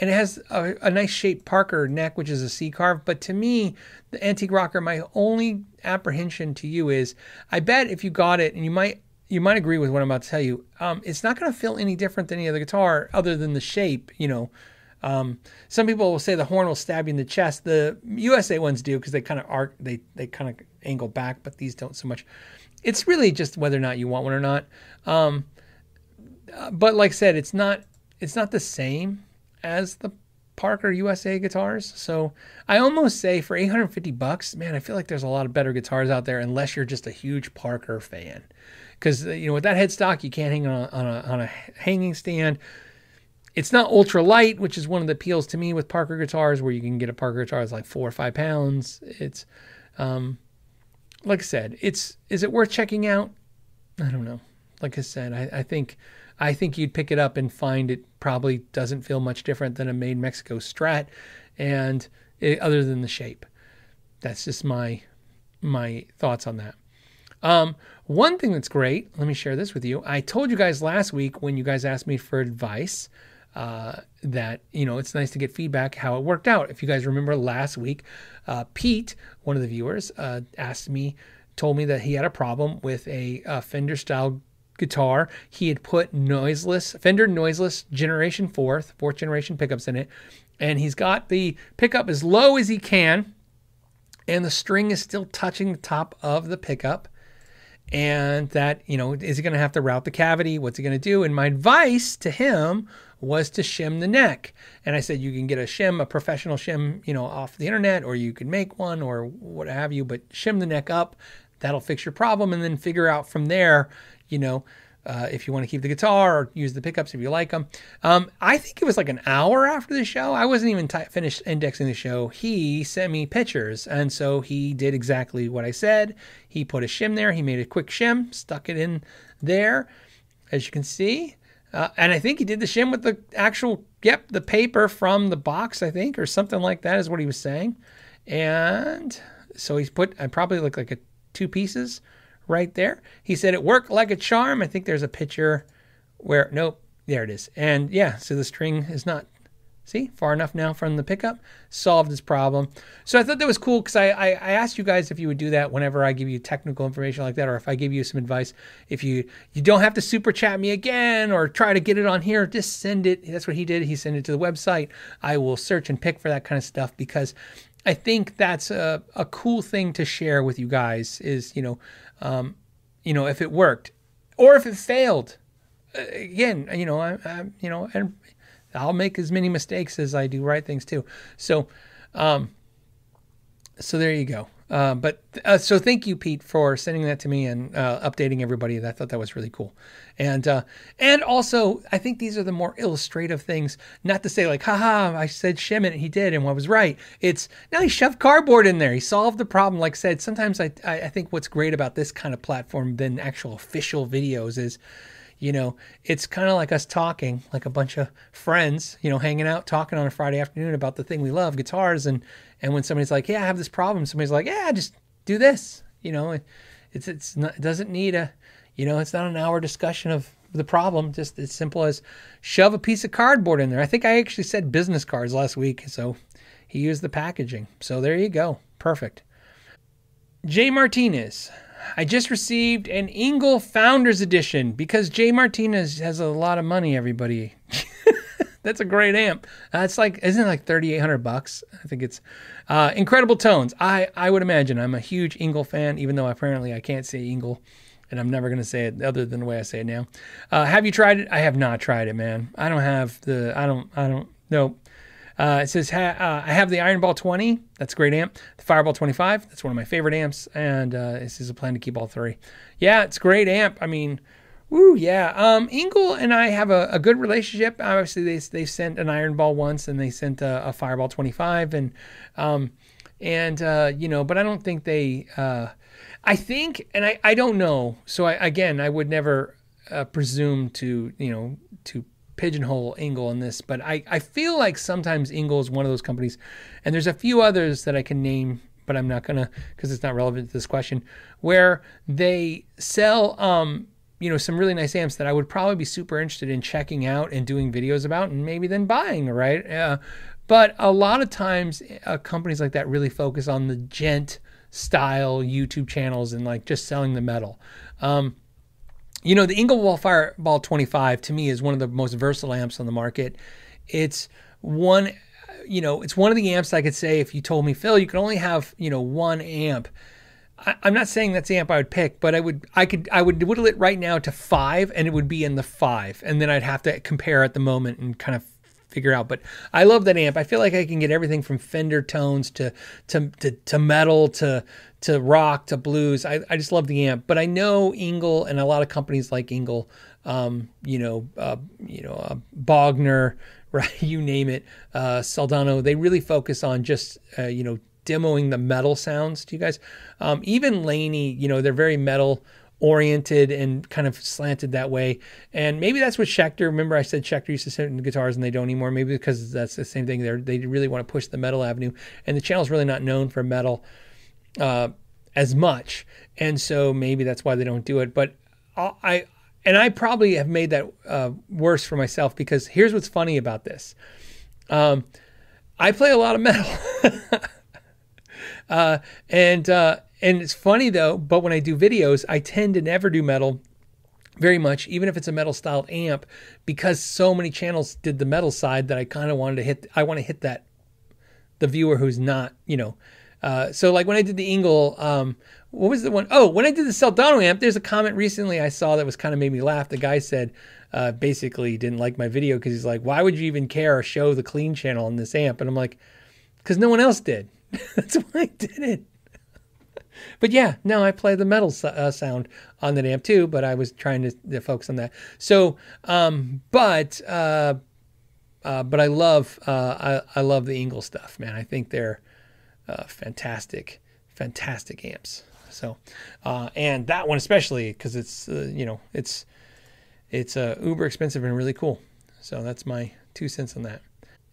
and it has a, a, nice shaped Parker neck, which is a C carve. But to me, the antique rocker, my only apprehension to you is, I bet if you got it, and you might you might agree with what I'm about to tell you, um, it's not going to feel any different than any other guitar, other than the shape. You know, um, some people will say the horn will stab you in the chest. The USA ones do because they kind of arc, they they kind of angle back, but these don't so much. It's really just whether or not you want one or not. Um, uh, but like I said, it's not it's not the same as the Parker USA guitars. So I almost say for 850 bucks, man, I feel like there's a lot of better guitars out there unless you're just a huge Parker fan. Because you know with that headstock, you can't hang on on a, on a hanging stand it's not ultra light, which is one of the appeals to me with Parker guitars, where you can get a Parker guitar that's like four or five pounds. It's, um, like I said, it's is it worth checking out? I don't know. Like I said, I, I think I think you'd pick it up and find it probably doesn't feel much different than a made Mexico Strat, and it, other than the shape, that's just my my thoughts on that. Um, one thing that's great, let me share this with you. I told you guys last week when you guys asked me for advice uh, that you know it's nice to get feedback how it worked out. If you guys remember last week, uh, Pete, one of the viewers, uh, asked me, told me that he had a problem with a, a Fender style guitar. He had put noiseless Fender noiseless Generation Fourth, fourth generation pickups in it, and he's got the pickup as low as he can, and the string is still touching the top of the pickup and that you know is he going to have to route the cavity what's he going to do and my advice to him was to shim the neck. And I said, you can get a shim, a professional shim, you know, off the internet, or you can make one or what have you, but shim the neck up. That'll fix your problem. And then figure out from there, you know, uh, if you want to keep the guitar or use the pickups if you like them. Um, I think it was like an hour after the show. I wasn't even t- finished indexing the show. He sent me pictures. And so he did exactly what I said. He put a shim there. He made a quick shim, stuck it in there, as you can see. Uh, and I think he did the shim with the actual, yep, the paper from the box, I think, or something like that is what he was saying. And so he's put, I probably look like a two pieces right there. He said it worked like a charm. I think there's a picture where, nope, there it is. And yeah, so the string is not See, far enough now from the pickup, solved this problem. So I thought that was cool because I, I, I, asked you guys if you would do that whenever I give you technical information like that, or if I give you some advice. If you you don't have to super chat me again or try to get it on here, just send it. That's what he did. He sent it to the website. I will search and pick for that kind of stuff because I think that's a, a cool thing to share with you guys. Is you know, um, you know, if it worked or if it failed. Again, you know, I, I you know, and I'll make as many mistakes as I do right things too. So, um, so there you go. Uh, but uh, so thank you, Pete, for sending that to me and uh, updating everybody. I thought that was really cool, and uh, and also I think these are the more illustrative things. Not to say like, haha, I said shim it, he did, and what was right. It's now he shoved cardboard in there. He solved the problem. Like I said, sometimes I I think what's great about this kind of platform than actual official videos is you know, it's kind of like us talking, like a bunch of friends, you know, hanging out, talking on a Friday afternoon about the thing we love, guitars. And and when somebody's like, "Yeah, I have this problem," somebody's like, "Yeah, just do this." You know, it's it's not, it doesn't need a, you know, it's not an hour discussion of the problem. Just as simple as shove a piece of cardboard in there. I think I actually said business cards last week, so he used the packaging. So there you go, perfect. Jay Martinez. I just received an ENGL Founders Edition because Jay Martinez has a lot of money, everybody. That's a great amp. Uh, it's like, isn't it like 3,800 bucks? I think it's uh, incredible tones. I, I would imagine. I'm a huge ENGL fan, even though apparently I can't say ENGL and I'm never going to say it other than the way I say it now. Uh, have you tried it? I have not tried it, man. I don't have the, I don't, I don't, nope. Uh, it says, ha- uh, I have the Iron Ball 20. That's a great amp. The Fireball 25. That's one of my favorite amps. And uh, this is a plan to keep all three. Yeah, it's a great amp. I mean, woo, yeah. Um, ENGL and I have a, a good relationship. Obviously, they, they sent an Iron Ball once and they sent a, a Fireball 25. And, um, and uh, you know, but I don't think they, uh, I think, and I, I don't know. So I, again, I would never uh, presume to, you know, to pigeonhole ENGL in this, but I, I feel like sometimes ENGL is one of those companies, and there's a few others that I can name, but I'm not gonna because it's not relevant to this question, where they sell um, you know some really nice amps that I would probably be super interested in checking out and doing videos about, and maybe then buying, right? Uh, but a lot of times, uh, companies like that really focus on the djent style YouTube channels and like just selling the metal. Um, you know, the ENGL Fireball 25 to me is one of the most versatile amps on the market. It's one, you know, it's one of the amps I could say if you told me, Phil, you can only have, you know, one amp. I, am not saying that's the amp I would pick, but I would, I could, I would whittle it right now to five, and it would be in the five, and then I'd have to compare at the moment and kind of figure out. But I love that amp. I feel like I can get everything from Fender tones to to to, to metal to to rock to blues. I, I just love the amp. But I know ENGL and a lot of companies like ENGL, um, you know, uh, you know, uh, Bogner, right? You name it, uh, Soldano. They really focus on just uh, you know demoing the metal sounds to you guys. Um, even Laney, you know, they're very metal oriented and kind of slanted that way. And maybe that's what Schecter. Remember, I said Schecter used to in guitars and they don't anymore. Maybe because that's the same thing. They they really want to push the metal avenue, and the channel's really not known for metal uh, as much, and so maybe that's why they don't do it. But I and I probably have made that uh, worse for myself because here's what's funny about this. Um, I play a lot of metal. uh, and uh, and it's funny though, but when I do videos, I tend to never do metal very much, even if it's a metal styled amp, because so many channels did the metal side that I kind of wanted to hit. I want to hit that the viewer who's not, you know. Uh, so like when I did the ENGL, um, what was the one? Oh, when I did the Soldano amp, there's a comment recently I saw that was kind of made me laugh. The guy said, uh, basically didn't like my video because he's like, why would you even care or show the clean channel on this amp? And I'm like, because no one else did. That's why I did it. But yeah, no, I play the metal uh, sound on the amp too, but I was trying to, to focus on that. So, um, but uh, uh, but I love uh, I, I love the ENGL stuff, man. I think they're uh, fantastic, fantastic amps. So, uh, and that one especially because it's you know it's it's uber expensive and really cool. So that's my two cents on that.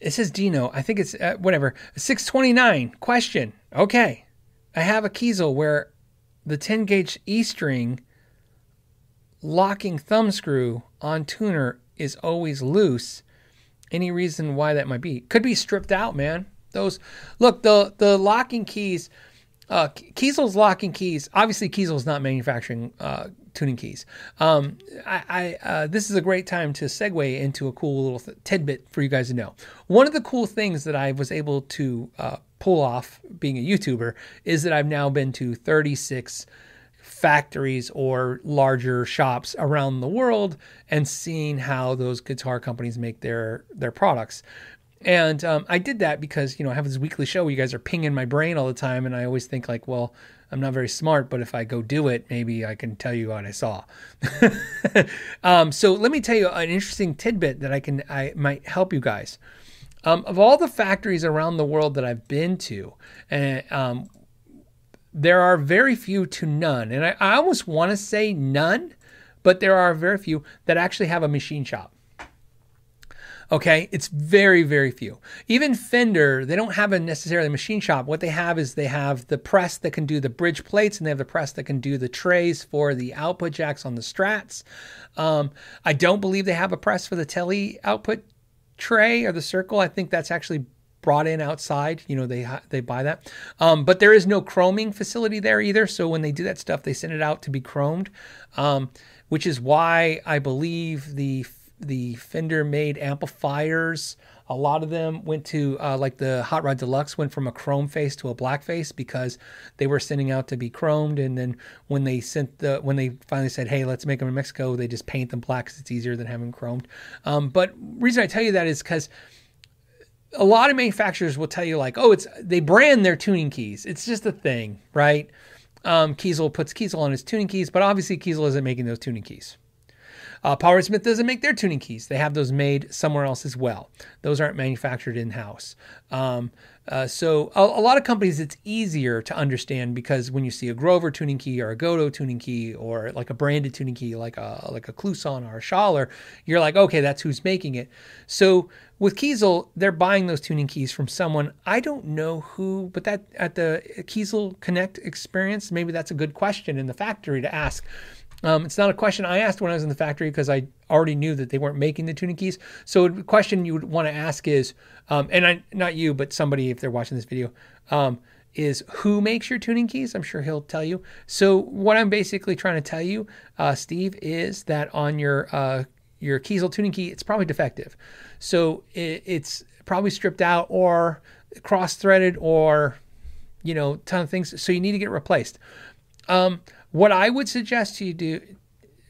It says Dino. I think it's whatever. 629 question. Okay. I have a Kiesel where the 10 gauge E string locking thumb screw on tuner is always loose. Any reason why that might be? Could be stripped out, man. Those look the the locking keys, uh, Kiesel's locking keys. Obviously, Kiesel's not manufacturing uh, tuning keys. Um, I, I uh, this is a great time to segue into a cool little th- tidbit for you guys to know. One of the cool things that I was able to uh, pull off being a YouTuber is that I've now been to 36 factories or larger shops around the world and seeing how those guitar companies make their their products. And um, I did that because you know I have this weekly show where you guys are pinging my brain all the time, and I always think like, well, I'm not very smart, but if I go do it, maybe I can tell you what I saw. um, so let me tell you an interesting tidbit that I can I might help you guys. Um, of all the factories around the world that I've been to, and um, there are very few to none, and I, I almost want to say none, but there are very few that actually have a machine shop. Okay, it's very, very few. Even Fender, they don't have a necessarily machine shop. What they have is they have the press that can do the bridge plates, and they have the press that can do the trays for the output jacks on the Strats. Um, I don't believe they have a press for the tele output tray or the circle. I think that's actually brought in outside. You know, they they buy that. Um, but there is no chroming facility there either. So when they do that stuff, they send it out to be chromed, um, which is why I believe the the Fender made amplifiers. A lot of them went to uh, like the Hot Rod Deluxe went from a chrome face to a black face because they were sending out to be chromed. And then when they sent the when they finally said, "Hey, let's make them in Mexico," they just paint them black because it's easier than having chromed. Um, but reason I tell you that is because a lot of manufacturers will tell you like, oh, it's they brand their tuning keys. It's just a thing, right? Um, Kiesel puts Kiesel on his tuning keys, but obviously Kiesel isn't making those tuning keys. Uh, Power Smith doesn't make their tuning keys. They have those made somewhere else as well. Those aren't manufactured in house. Um, uh, so a, a, lot of companies, it's easier to understand because when you see a Grover tuning key or a Gotoh tuning key or like a branded tuning key, like a like a Kluson or a Schaller, you're like, okay, that's who's making it. So with Kiesel, they're buying those tuning keys from someone. I don't know who, but that at the Kiesel Connect experience, maybe that's a good question in the factory to ask. Um, it's not a question I asked when I was in the factory because I already knew that they weren't making the tuning keys. So the question you would want to ask is, um, and I, not you, but somebody if they're watching this video, um, is who makes your tuning keys? I'm sure he'll tell you. So what I'm basically trying to tell you, uh, Steve, is that on your uh, your Kiesel tuning key, it's probably defective. So it, it's probably stripped out or cross-threaded or you know ton of things. So you need to get replaced. Um, what I would suggest to you do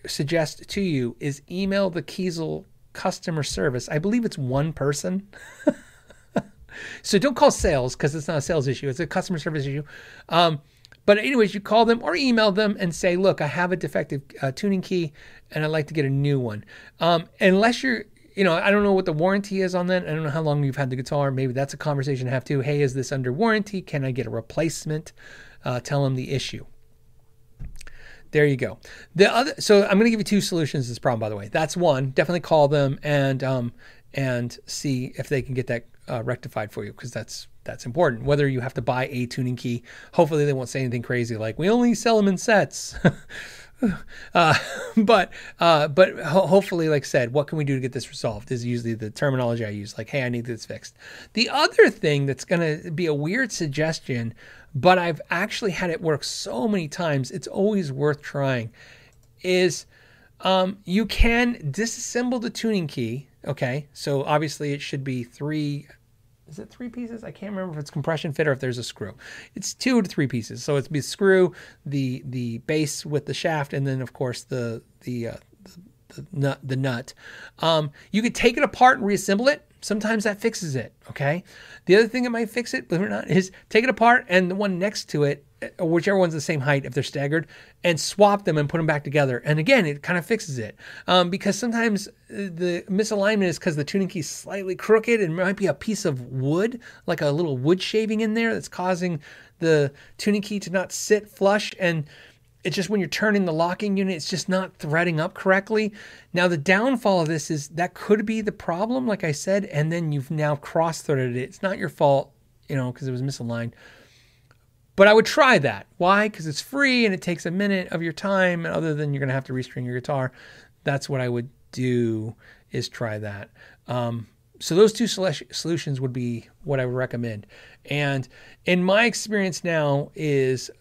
suggest to you is email the Kiesel customer service. I believe it's one person. so don't call sales because it's not a sales issue; it's a customer service issue. Um, but anyways, you call them or email them and say, "Look, I have a defective uh, tuning key, and I'd like to get a new one." Um, unless you're you know, I don't know what the warranty is on that. I don't know how long you've had the guitar. Maybe that's a conversation to have too. Hey, is this under warranty? Can I get a replacement? Uh, tell them the issue. There you go. The other, so I'm going to give you two solutions to this problem. By the way, that's one. Definitely call them and um, and see if they can get that uh, rectified for you because that's that's important. Whether you have to buy a tuning key, hopefully they won't say anything crazy like we only sell them in sets. Uh, but uh, but ho- hopefully, like I said, what can we do to get this resolved is usually the terminology I use. Like, hey, I need this fixed. The other thing that's going to be a weird suggestion, but I've actually had it work so many times. It's always worth trying. Is um, you can disassemble the tuning key. Okay, so obviously it should be three is it three pieces? I can't remember if it's compression fit or if there's a screw. It's two to three pieces. So it's the screw, the the base with the shaft, and then of course the the uh, the, the nut. The nut. Um, you could take it apart and reassemble it. Sometimes that fixes it. Okay. The other thing that might fix it, believe it or not, is take it apart and the one next to it whichever one's the same height if they're staggered, and swap them and put them back together. And again, it kind of fixes it um, because sometimes uh, the misalignment is because the tuning key is slightly crooked and might be a piece of wood, like a little wood shaving in there that's causing the tuning key to not sit flush. And it's just when you're turning the locking unit, it's just not threading up correctly. Now, the downfall of this is that could be the problem, like I said, and then you've now cross threaded it. It's not your fault, you know, because it was misaligned. But I would try that. Why? Because it's free and it takes a minute of your time, And other than you're going to have to restring your guitar. That's what I would do is try that. Um, so those two solutions would be what I would recommend. And in my experience now is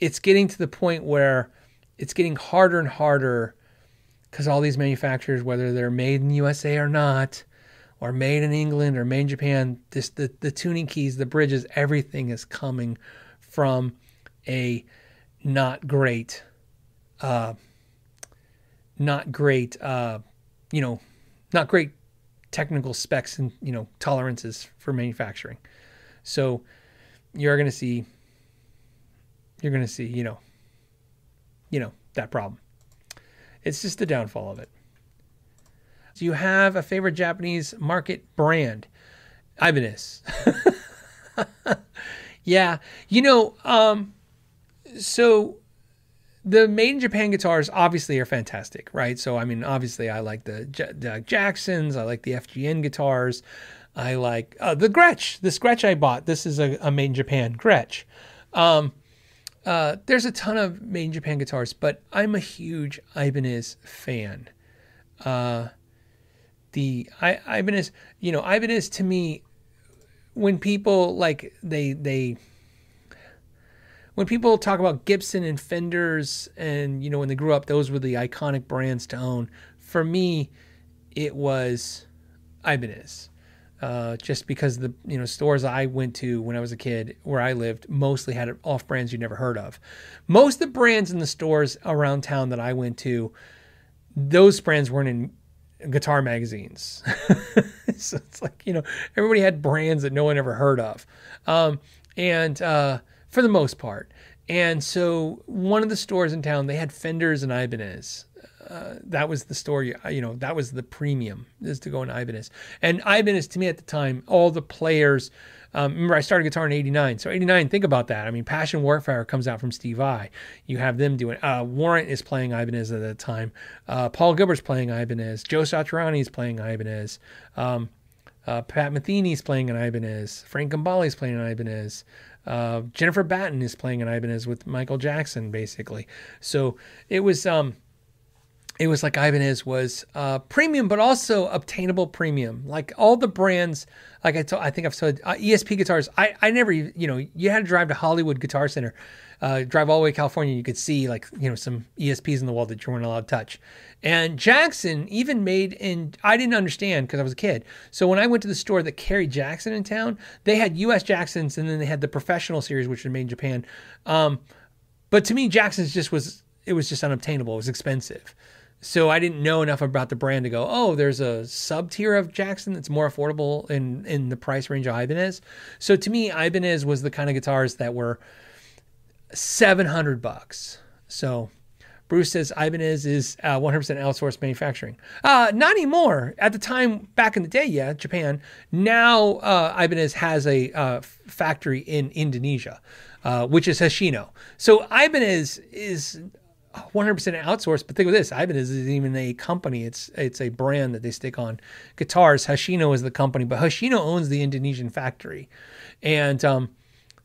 it's getting to the point where it's getting harder and harder because all these manufacturers, whether they're made in the USA or not, or made in England or made in Japan, this the, the tuning keys, the bridges, everything is coming from a not great, uh, not great, uh, you know, not great technical specs and you know tolerances for manufacturing. So you're going to see you're going to see, you know, you know, that problem. It's just the downfall of it. Do you have a favorite Japanese market brand? Ibanez. yeah, you know, um, so the made in Japan guitars obviously are fantastic, right? So I mean, obviously I like the, the Jacksons, I like the FGN guitars, I like uh, the Gretsch. This Gretsch I bought. This is a, a made in Japan Gretsch. Um, uh, there's a ton of made in Japan guitars, but I'm a huge Ibanez fan. Uh, the I, Ibanez, you know, Ibanez to me, when people like they they when people talk about Gibson and Fenders, and you know when they grew up, those were the iconic brands to own. For me, it was Ibanez. Uh, just because the you know stores I went to when I was a kid where I lived mostly had off brands you never heard of. Most of the brands in the stores around town that I went to, those brands weren't in guitar magazines. so it's like you know everybody had brands that no one ever heard of, um, and uh, for the most part. And so one of the stores in town they had Fenders and Ibanez uh, that was the story. You know, that was the premium is to go in Ibanez. And Ibanez, to me at the time, all the players. Um, remember, I started guitar in '89, so '89. Think about that. I mean, Passion Warfare comes out from Steve Vai. You have them doing. Uh, Warrant is playing Ibanez at that time. Uh, Paul Gilbert's playing Ibanez. Joe Satriani is playing Ibanez. Um, uh, Pat Metheny's playing an Ibanez. Frank Gambale's playing an Ibanez. Uh, Jennifer Batten is playing an Ibanez with Michael Jackson, basically. So it was. Um, it was like Ibanez was uh, premium, but also obtainable premium. Like all the brands, like I told, I think I've said uh, ESP guitars. I, I never, you know, you had to drive to Hollywood Guitar Center, uh, drive all the way to California. You could see like, you know, some ESPs in the wall that you weren't allowed to touch. And Jackson even made in, I didn't understand because I was a kid. So when I went to the store that carried Jackson in town, they had US Jacksons and then they had the professional series, which was made in Japan. Um, but to me, Jackson's just was, it was just unobtainable. It was expensive. So I didn't know enough about the brand to go, oh, there's a sub tier of Jackson that's more affordable in in the price range of Ibanez. So to me, Ibanez was the kind of guitars that were 700 bucks. So Bruce says Ibanez is uh, 100% outsourced manufacturing. Uh, not anymore. At the time, back in the day, yeah, Japan. Now uh, Ibanez has a uh, factory in Indonesia, uh, which is Hoshino. So Ibanez is 100% outsourced. But think of this: Ibanez isn't even a company; it's it's a brand that they stick on guitars. Hoshino is the company, but Hoshino owns the Indonesian factory, and um,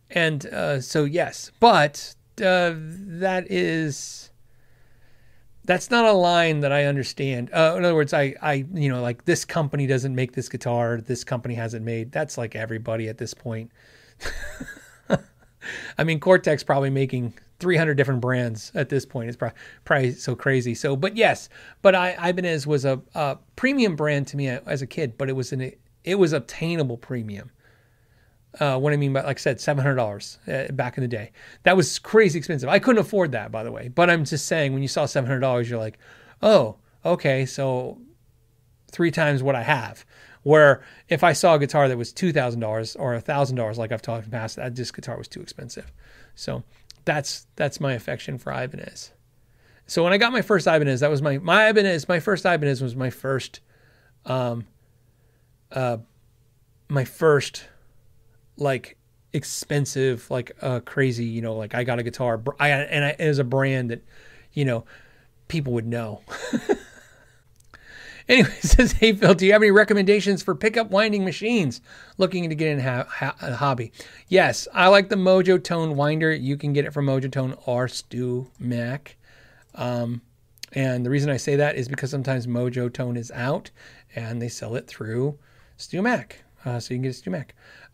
and uh, so yes, but uh, that is that's not a line that I understand. Uh, in other words, I, I, you know, like this company doesn't make this guitar, this company hasn't made. That's like everybody at this point. I mean, Cortex probably making 300 different brands at this point. It's probably, probably so crazy. So, but yes, but I, Ibanez was a, a premium brand to me as a kid, but it was an it was obtainable premium. Uh, what I mean by, like I said, seven hundred dollars uh, back in the day. That was crazy expensive. I couldn't afford that, by the way. But I'm just saying, when you saw seven hundred dollars, you're like, oh, okay, so three times what I have. Where if I saw a guitar that was two thousand dollars or thousand dollars, like I've talked in the past, that this guitar was too expensive. So that's that's my affection for Ibanez. So when I got my first Ibanez, that was my my Ibanez. My first Ibanez was my first, um, uh, my first, like expensive, like uh, crazy. You know, like I got a guitar, I and I, it was a brand that, you know, people would know. Anyway, says, Hey Phil, do you have any recommendations for pickup winding machines looking to get in a, ha- a hobby? Yes, I like the Mojotone winder. You can get it from Mojotone or Stu Mac. Um, and the reason I say that is because sometimes Mojotone is out and they sell it through StewMac. Uh, so you can get a StewMac.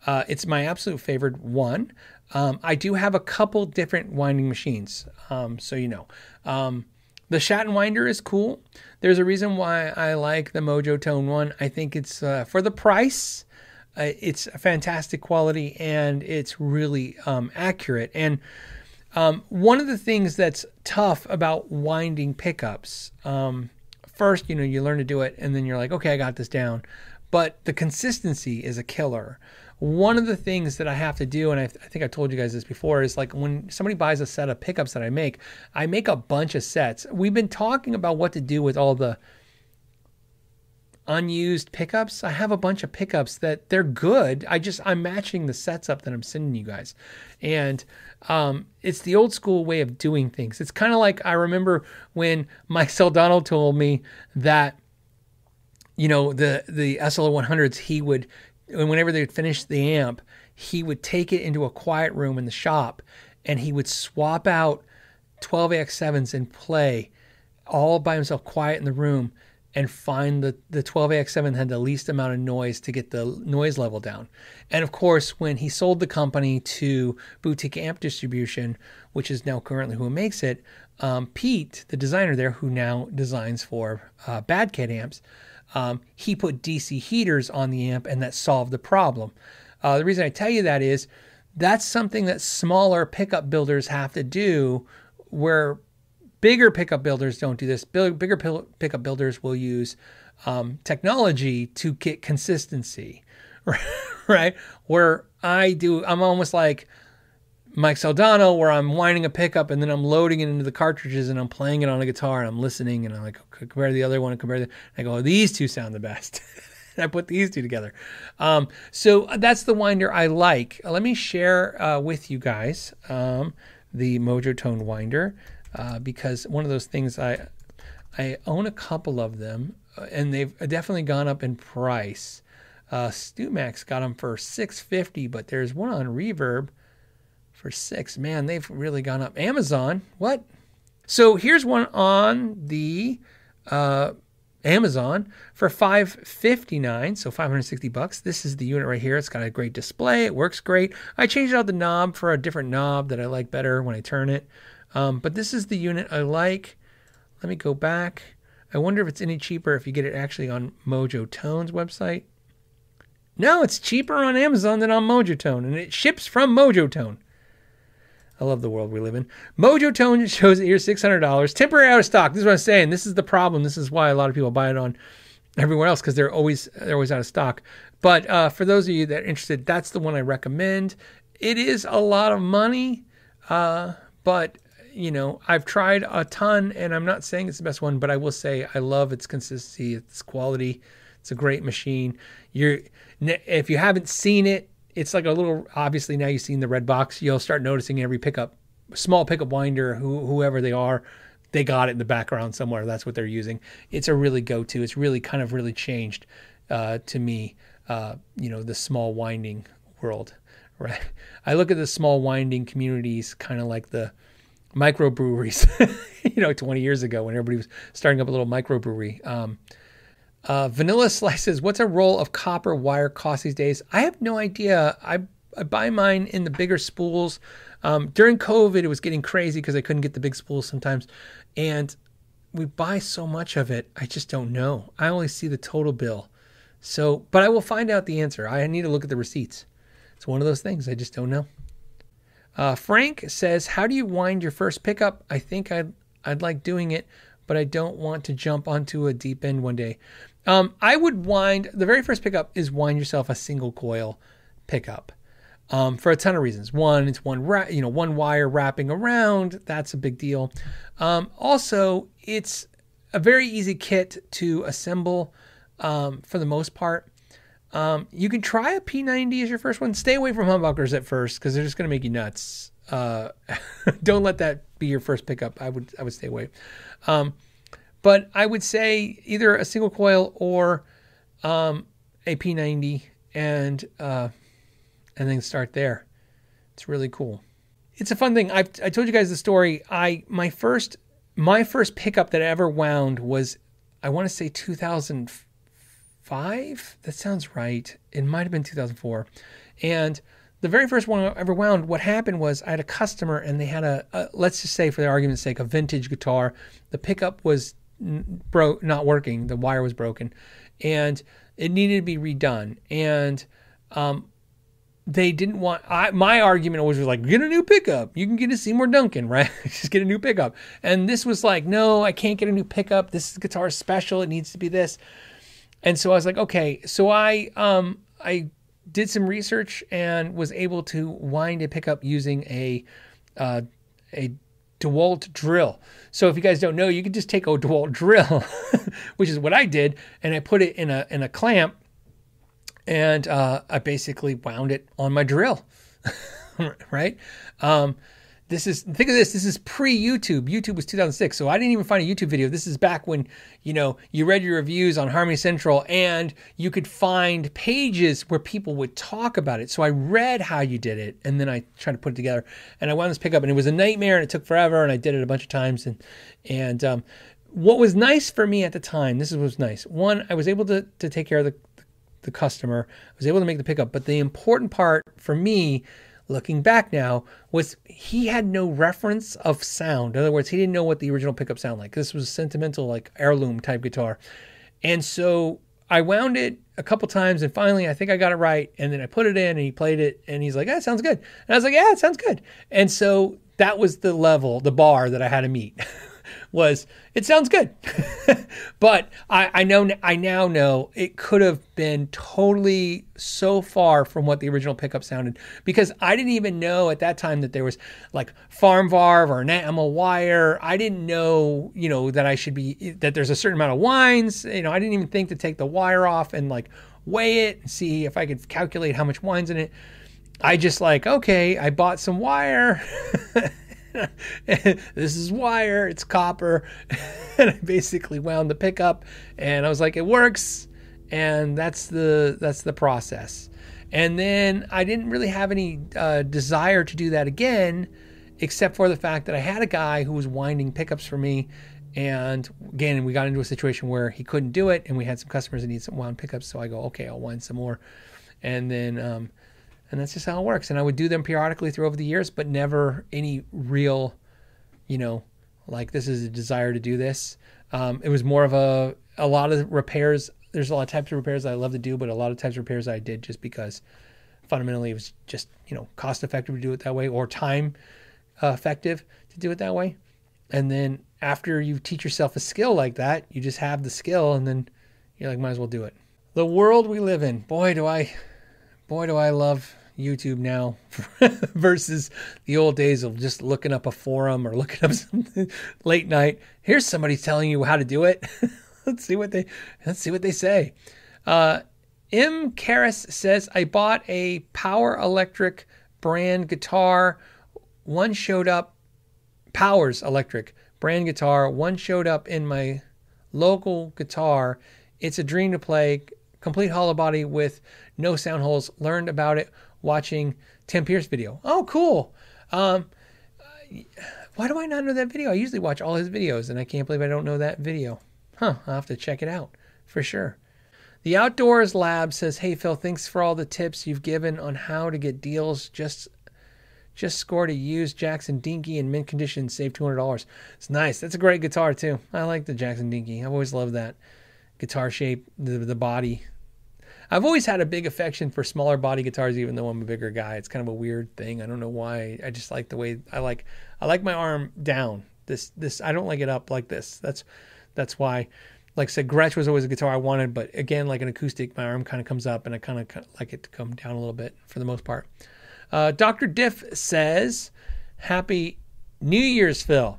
Uh, it's my absolute favorite one. Um, I do have a couple different winding machines, um, so you know. Um, the Schatten Winder is cool. There's a reason why I like the Mojotone one. I think it's uh, for the price. Uh, it's a fantastic quality and it's really um, accurate. And um, one of the things that's tough about winding pickups, um, first, you know, you learn to do it and then you're like, okay, I got this down. But the consistency is a killer one of the things that I have to do, and I, I, think I told you guys this before, is like when somebody buys a set of pickups that I make, I make a bunch of sets. We've been talking about what to do with all the unused pickups. I have a bunch of pickups that they're good. I just I'm matching the sets up that I'm sending you guys, and um, it's the old school way of doing things. It's kind of like I remember when Mike Soldano told me that you know the the SLO 100s he would and whenever they'd finish the amp, he would take it into a quiet room in the shop and he would swap out 12AX7s and play all by himself, quiet in the room, and find the, the 12AX7 had the least amount of noise to get the noise level down. And of course, when he sold the company to Boutique Amp Distribution, which is now currently who makes it, um, Pete, the designer there, who now designs for uh, Bad Cat amps, um, he put DC heaters on the amp and that solved the problem. Uh, the reason I tell you that is that's something that smaller pickup builders have to do where bigger pickup builders don't do this. Bigger pickup builders will use um, technology to get consistency, right? Where I do, I'm almost like, Mike Soldano where I'm winding a pickup and then I'm loading it into the cartridges and I'm playing it on a guitar and I'm listening and I'm like compare the other one and compare the I go oh, these two sound the best. I put these two together. Um, so that's the winder I like. Uh, let me share uh, with you guys um, the Mojotone winder uh, because one of those things I I own a couple of them uh, and they've definitely gone up in price. Uh, StewMac's got them for 650, but there's one on Reverb for six. Man, they've really gone up. Amazon, what? So here's one on the uh, Amazon for 559, so 560 bucks. This is the unit right here. It's got a great display. It works great. I changed out the knob for a different knob that I like better when I turn it. Um, but this is the unit I like. Let me go back. I wonder if it's any cheaper if you get it actually on Mojotone's website. No, it's cheaper on Amazon than on Mojotone, and it ships from Mojo Tone. I love the world we live in. Mojotone shows it here $600. Temporary out of stock. This is what I'm saying. This is the problem. This is why a lot of people buy it on everywhere else because they're always they're always out of stock. But uh, for those of you that are interested, that's the one I recommend. It is a lot of money, uh, but you know I've tried a ton, and I'm not saying it's the best one, but I will say I love its consistency, its quality. It's a great machine. You're if you haven't seen it, it's like a little obviously now you've seen the red box you'll start noticing every pickup small pickup winder who, whoever they are they got it in the background somewhere. That's what they're using. It's a really go-to. It's really kind of really changed uh, to me uh, you know the small winding world right? I look at the small winding communities kind of like the microbreweries you know 20 years ago when everybody was starting up a little microbrewery um, uh, Vanilla slices. What's a roll of copper wire cost these days? I have no idea. I, I buy mine in the bigger spools. Um, during COVID, it was getting crazy because I couldn't get the big spools sometimes, and we buy so much of it. I just don't know. I only see the total bill. So, but I will find out the answer. I need to look at the receipts. It's one of those things. I just don't know. Uh, Frank says, "How do you wind your first pickup? I think I'd I'd like doing it, but I don't want to jump onto a deep end one day. Um, I would wind the very first pickup is wind yourself a single coil pickup um, for a ton of reasons. One, it's one ra- you know one wire wrapping around. That's a big deal. Um, also, it's a very easy kit to assemble um, for the most part. Um, you can try a P90 as your first one. Stay away from humbuckers at first because they're just going to make you nuts. Uh, don't let that be your first pickup. I would I would stay away. Um, but I would say either a single coil or um, a P90 and uh, and then start there. It's really cool. It's a fun thing. I've I told you guys the story. I my first my first pickup that I ever wound was I want to say 2005. That sounds right. It might have been 2004. And the very first one I ever wound, what happened was I had a customer and they had a, a let's just say for the argument's sake, a vintage guitar. The pickup was broke, not working. The wire was broken, and it needed to be redone. And um, they didn't want. I, my argument always was like, get a new pickup. You can get a Seymour Duncan, right? Just get a new pickup. And this was like, no, I can't get a new pickup. This guitar is special. It needs to be this. And so I was like, okay. So I um I did some research and was able to wind a pickup using a uh, a DeWalt drill. So if you guys don't know, you can just take a DeWalt drill, which is what I did, and I put it in a in a clamp, and uh, I basically wound it on my drill, right? Um, this is think of this. This is pre YouTube. YouTube was 2006, so I didn't even find a YouTube video. This is back when you know you read your reviews on Harmony Central, and you could find pages where people would talk about it. So I read how you did it, and then I tried to put it together. And I wound this pickup, and it was a nightmare, and it took forever. And I did it a bunch of times, and and um, what was nice for me at the time, this was nice. One, I was able to to take care of the the customer. I was able to make the pickup, but the important part for me looking back now, was he had no reference of sound. In other words, he didn't know what the original pickup sounded like. This was sentimental, like heirloom type guitar. And so I wound it a couple times and finally I think I got it right. And then I put it in and he played it and he's like, it sounds good. And I was like, yeah, it sounds good. And so that was the level, the bar that I had to meet. was it sounds good. but I, I know I now know it could have been totally so far from what the original pickup sounded because I didn't even know at that time that there was like Formvar or enamel wire. I didn't know, you know, that I should be that there's a certain amount of wines. You know, I didn't even think to take the wire off and like weigh it and see if I could calculate how much wine's in it. I just like, okay, I bought some wire. this is wire, it's copper. and I basically wound the pickup and I was like, it works. And that's the that's the process. And then I didn't really have any uh, desire to do that again, except for the fact that I had a guy who was winding pickups for me. And again, we got into a situation where he couldn't do it, and we had some customers that need some wound pickups. So I go, okay, I'll wind some more. And then um, and that's just how it works. And I would do them periodically through over the years, but never any real, you know, like this is a desire to do this. Um, it was more of a a lot of repairs. There's a lot of types of repairs I love to do, but a lot of types of repairs I did just because fundamentally it was just you know cost effective to do it that way or time uh, effective to do it that way. And then after you teach yourself a skill like that, you just have the skill, and then you're like, might as well do it. The world we live in, boy, do I boy, do I love YouTube now versus the old days of just looking up a forum or looking up something late night. Here's somebody telling you how to do it. let's see what they let's see what they say. Uh, M. Karras says I bought a Power Electric brand guitar. One showed up. Powers Electric brand guitar. One showed up in my local guitar. It's a dream to play. Complete hollow body with no sound holes. Learned about it watching Tim Pierce video. Oh, cool. Um, why do I not know that video? I usually watch all his videos, and I can't believe I don't know that video. Huh? I'll have to check it out for sure. The Outdoors Lab says, "Hey Phil, thanks for all the tips you've given on how to get deals. Just just scored a used Jackson Dinky in mint condition, save two hundred dollars. It's nice. That's a great guitar too. I like the Jackson Dinky. I've always loved that guitar shape, the the body, I've always had a big affection for smaller body guitars, even though I'm a bigger guy. It's kind of a weird thing. I don't know why. I just like the way I like. I like my arm down. This this I don't like it up like this. That's that's why. Like I said, Gretsch was always a guitar I wanted, but again, like an acoustic, my arm kind of comes up, and I kind of like it to come down a little bit for the most part. Uh, Dr. Diff says, "Happy New Year's, Phil."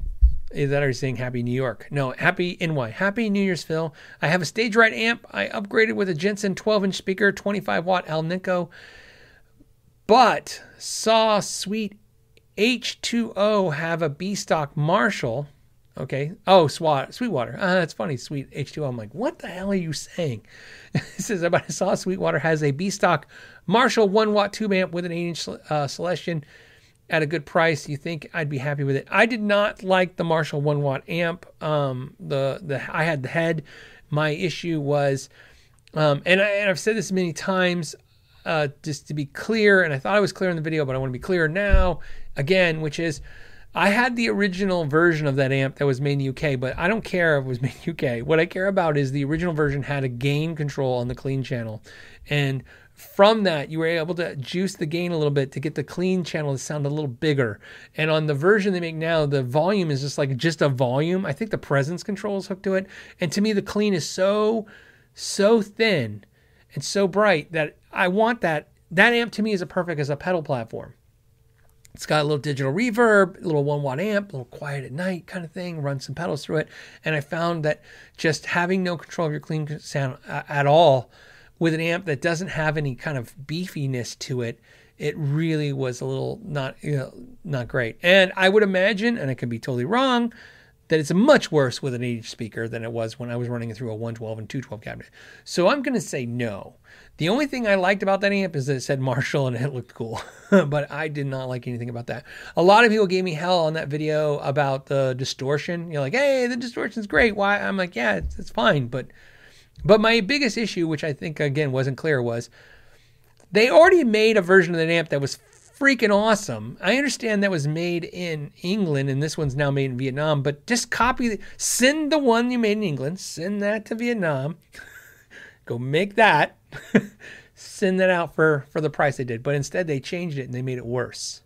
Is that are saying Happy New York? No, Happy NY. Happy New Year's, Phil. I have a stage right amp. I upgraded with a Jensen 12 inch speaker, 25 watt Alnico, but saw Sweet H2O have a B stock Marshall. Okay. Oh, Swat, Sweetwater. Uh, that's funny. Sweet H2O. I'm like, what the hell are you saying? it says, I saw Sweetwater has a B stock Marshall 1 watt tube amp with an 8 inch uh, Celestion at a good price. You think I'd be happy with it? I did not like the Marshall 1 watt amp. Um, the, the, I had the head. My issue was, um, and, I, and I've said this many times, uh, just to be clear, and I thought I was clear in the video, but I want to be clear now again, which is I had the original version of that amp that was made in the UK, but I don't care if it was made in UK. What I care about is the original version had a gain control on the clean channel. And from that, you were able to juice the gain a little bit to get the clean channel to sound a little bigger. And on the version they make now, the volume is just like just a volume. I think the presence control is hooked to it. And to me, the clean is so, so thin and so bright that I want that. That amp to me is a perfect as a pedal platform. It's got a little digital reverb, a little one watt amp, a little quiet at night kind of thing, run some pedals through it. And I found that just having no control of your clean sound uh, at all with an amp that doesn't have any kind of beefiness to it, it really was a little not you know, not great. And I would imagine, and I could be totally wrong, that it's much worse with an 8 inch speaker than it was when I was running it through a 112 and 212 cabinet. So I'm going to say no. The only thing I liked about that amp is that it said Marshall and it looked cool, but I did not like anything about that. A lot of people gave me hell on that video about the distortion. You're like, hey, the distortion's great. Why? I'm like, yeah, it's, it's fine. But, but my biggest issue, which I think again wasn't clear, was they already made a version of the amp that was freaking awesome. I understand that was made in England and this one's now made in Vietnam, but just copy, send the one you made in England, send that to Vietnam. Go make that, send that out for for the price they did. But instead, they changed it and they made it worse.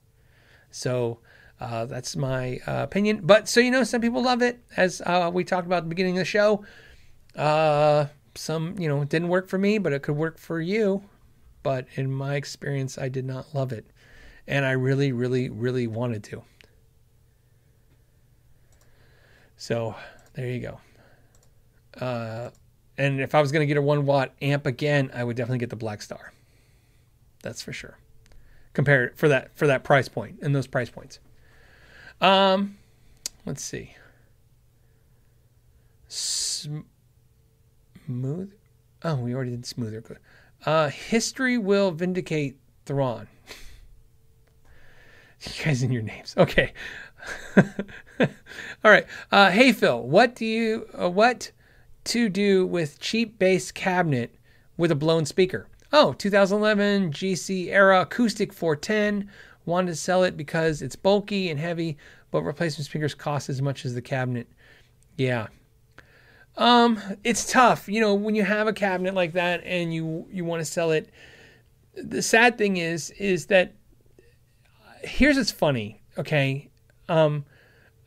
So uh, that's my uh, opinion. But so you know, some people love it, as uh, we talked about at the beginning of the show. Some you know didn't work for me, but it could work for you. But in my experience, I did not love it, and I really, really, really wanted to. So there you go. Uh, and if I was going to get a one watt amp again, I would definitely get the Blackstar. That's for sure. Compare for that for that price point and those price points. Um, let's see. Smooth. Oh, we already did smoother. Uh, history will vindicate Thrawn. you guys in your names. Okay. All right. Uh, hey Phil, what do you uh, what to do with cheap bass cabinet with a blown speaker. Oh, 2011 GC era acoustic 410. Wanted to sell it because it's bulky and heavy, but replacement speakers cost as much as the cabinet. Yeah. Um, it's tough, you know, when you have a cabinet like that and you you want to sell it. The sad thing is is that here's what's funny, okay? Um,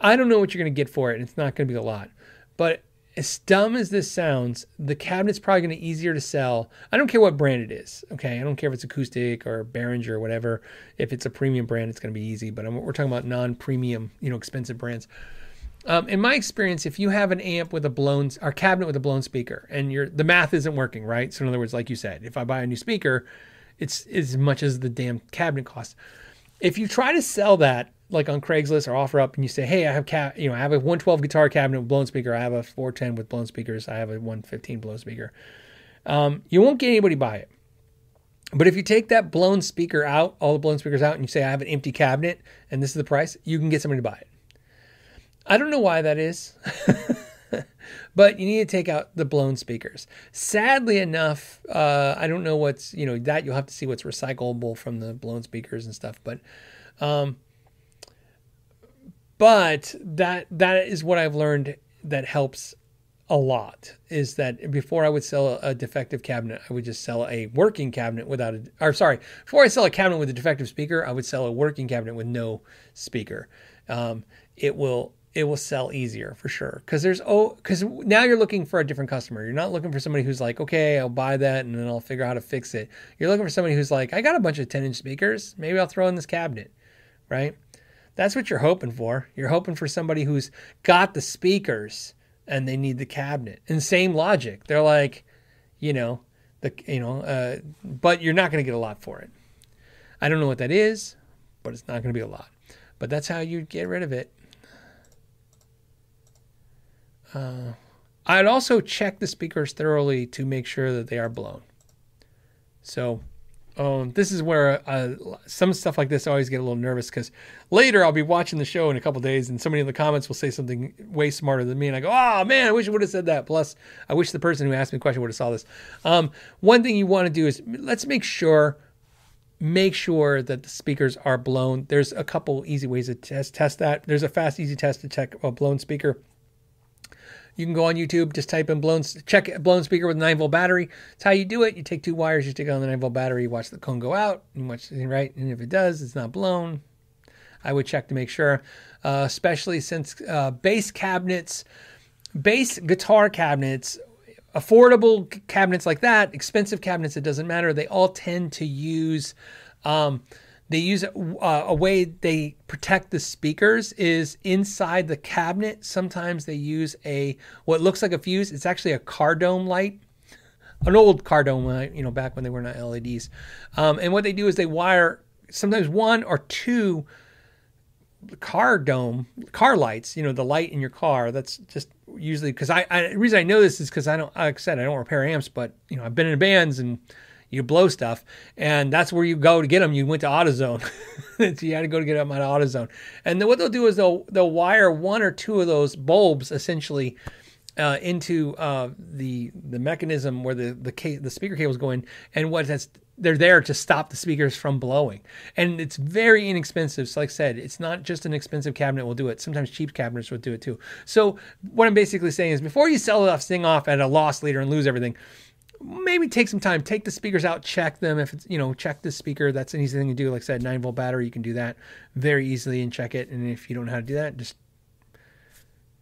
I don't know what you're to get for it, and it's not to be a lot. But as dumb as this sounds, the cabinet's probably going to be easier to sell. I don't care what brand it is. Okay, I don't care if it's acoustic or Behringer or whatever. If it's a premium brand, it's going to be easy. But I'm, we're talking about non-premium, you know, expensive brands. Um, in my experience, if you have an amp with a blown or cabinet with a blown speaker, and your the math isn't working right, so in other words, like you said, if I buy a new speaker, it's as much as the damn cabinet costs. If you try to sell that like on Craigslist or OfferUp, and you say, "Hey, I have ca- you know I have a 112 guitar cabinet with blown speaker. I have a 410 with blown speakers. I have a 115 blown speaker." Um, you won't get anybody buy it. But if you take that blown speaker out, all the blown speakers out, and you say, "I have an empty cabinet, and this is the price," you can get somebody to buy it. I don't know why that is. but you need to take out the blown speakers. Sadly enough, uh, I don't know what's you know that you'll have to see what's recyclable from the blown speakers and stuff. But um, but that that is what I've learned that helps a lot is that before I would sell a, defective cabinet, I would just sell a working cabinet without a, or sorry, before I sell a cabinet with a defective speaker, I would sell a working cabinet with no speaker. Um, it will it will sell easier for sure because there's oh because now you're looking for a different customer. You're not looking for somebody who's like, okay, I'll buy that and then I'll figure out how to fix it. You're looking for somebody who's like, I got a bunch of 10 inch speakers, maybe I'll throw in this cabinet, right? That's what you're hoping for. You're hoping for somebody who's got the speakers and they need the cabinet. And same logic. They're like, you know, the you know, uh, but you're not going to get a lot for it. I don't know what that is, but it's not going to be a lot. But that's how you get rid of it. Uh, I'd also check the speakers thoroughly to make sure that they are blown. So um, this is where uh, some stuff like this I always get a little nervous because later I'll be watching the show in a couple days and somebody in the comments will say something way smarter than me and I go, oh man, I wish I would have said that. Plus, I wish the person who asked me the question would have saw this. Um, one thing you want to do is let's make sure make sure that the speakers are blown. There's a couple easy ways to test test that. There's a fast, easy test to check a blown speaker. You can go on YouTube, just type in blown, check blown speaker with 9 volt battery. That's how you do it. You take two wires, you stick on the 9 volt battery, you watch the cone go out, and watch right. And if it does, it's not blown. I would check to make sure, uh, especially since uh, bass cabinets, bass guitar cabinets, affordable cabinets like that, expensive cabinets, it doesn't matter. They all tend to use. Um, they use uh, a way they protect the speakers is inside the cabinet. Sometimes they use a what looks like a fuse. It's actually a car dome light, an old car dome light. You know, back when they were not LEDs. Um, and what they do is they wire sometimes one or two car dome car lights. You know, the light in your car. That's just usually because I, I the reason I know this is because I don't like I said I don't repair amps, but you know I've been in bands and you blow stuff, and that's where you go to get them. You went to AutoZone, so you had to go to get them at AutoZone. And then what they'll do is they'll they'll wire one or two of those bulbs essentially uh, into uh, the the mechanism where the the ca- the speaker cable is going, and what that's they're there to stop the speakers from blowing. And it's very inexpensive. So like I said, it's not just an expensive cabinet will do it. Sometimes cheap cabinets will do it too. So what I'm basically saying is before you sell this thing off at a loss leader and lose everything, maybe take some time, take the speakers out, check them. If it's, you know, check the speaker. That's an easy thing to do. Like I said, nine volt battery, you can do that very easily and check it. And if you don't know how to do that, just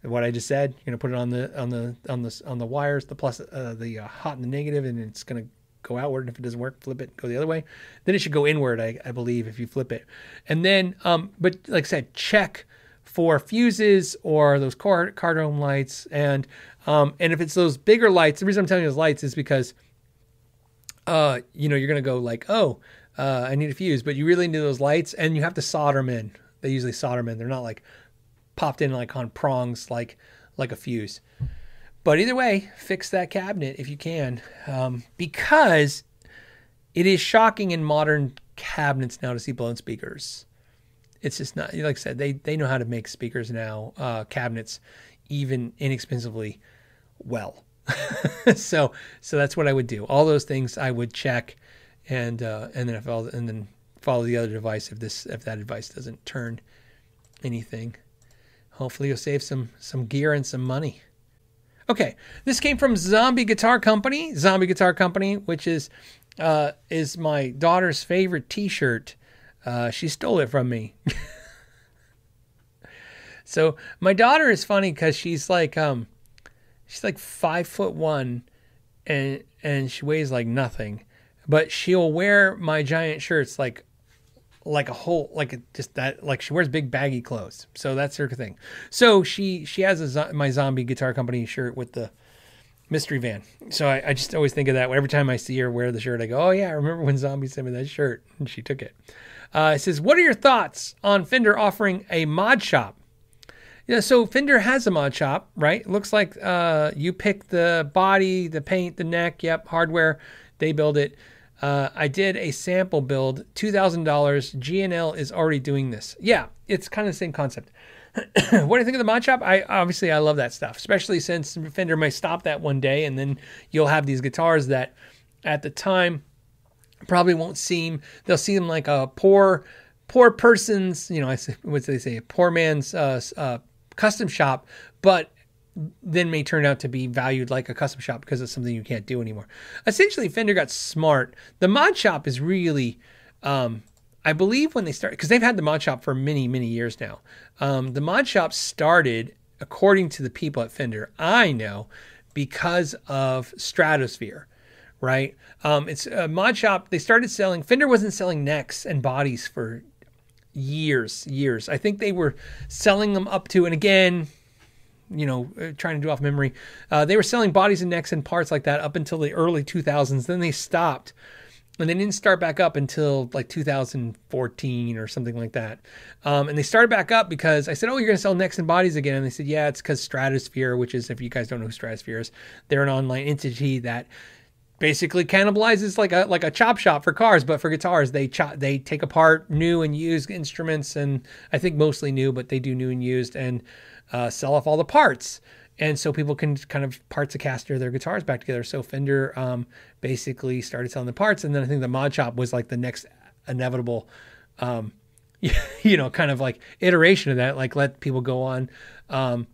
what I just said, you're gonna put it on the on the on the on the wires, the plus, uh, the uh, hot and the negative, and it's gonna go outward. And if it doesn't work, flip it, go the other way. Then it should go inward, I, I believe, if you flip it. And then, um, but like I said, check for fuses or those car, car dome lights. And um, and if it's those bigger lights, the reason I'm telling you those lights is because, uh, you know, you're gonna go like, oh, uh, I need a fuse, but you really need those lights, and you have to solder them in. They usually solder them in. They're not like popped in like on prongs, like like a fuse. But either way, fix that cabinet if you can, um, because it is shocking in modern cabinets now to see blown speakers. It's just not like I said. They they know how to make speakers now, uh, cabinets, even inexpensively, well. so so that's what I would do. All those things I would check, and uh, and then if all, and then follow the other device if this if that advice doesn't turn anything. Hopefully you'll save some some gear and some money. Okay, this came from Zombie Guitar Company. Zombie Guitar Company, which is uh, is my daughter's favorite T-shirt. Uh, she stole it from me. so my daughter is funny because she's like um, she's like five foot one, and and she weighs like nothing, but she'll wear my giant shirts like like a whole like a, just that like she wears big baggy clothes. So that's her thing. So she she has a my zombie guitar company shirt with the mystery van. So I, I just always think of that every time i see her wear the shirt i go oh yeah i remember when zombie sent me that shirt and she took it. Uh, it says what are your thoughts on fender offering a mod shop yeah, so Fender has a mod shop, right? Looks like uh, you pick the body, the paint, the neck. Yep, hardware. They build it. Uh, I did a sample build, $2,000. G&L is already doing this. Yeah, it's kind of the same concept. what do you think of the mod shop? I obviously I love that stuff, especially since Fender may stop that one day, and then you'll have these guitars that, at the time, probably won't seem. They'll seem like a poor, poor person's. You know, I what do they say? A poor man's uh, uh, custom shop, but then may turn out to be valued like a custom shop because it's something you can't do anymore. Essentially, Fender got smart. The mod shop is really, um, I believe, when they started, because they've had the mod shop for many, many years now. Um, the mod shop started, according to the people at Fender, I know, because of Stratosphere, right? Um, it's a mod shop. They started selling, Fender wasn't selling necks and bodies for years, years. I think they were selling them up to, and again, you know, uh, trying to do off memory, uh, they were selling bodies and necks and parts like that up until the early 2000s. Then they stopped and they didn't start back up until like 2014 or something like that. Um, and they started back up because I said, "Oh, you're going to sell necks and bodies again?" And they said, "Yeah, it's because Stratosphere, which is if you guys don't know who Stratosphere is, they're an online entity that basically cannibalizes like a like a chop shop for cars, but for guitars they chop they take apart new and used instruments, and I think mostly new, but they do new and used and uh, sell off all the parts." and so people can kind of parts a caster their guitars back together. So Fender um, basically started selling the parts, and then I think the mod shop was like the next inevitable, um, you know, kind of like iteration of that. Like let people go on, um,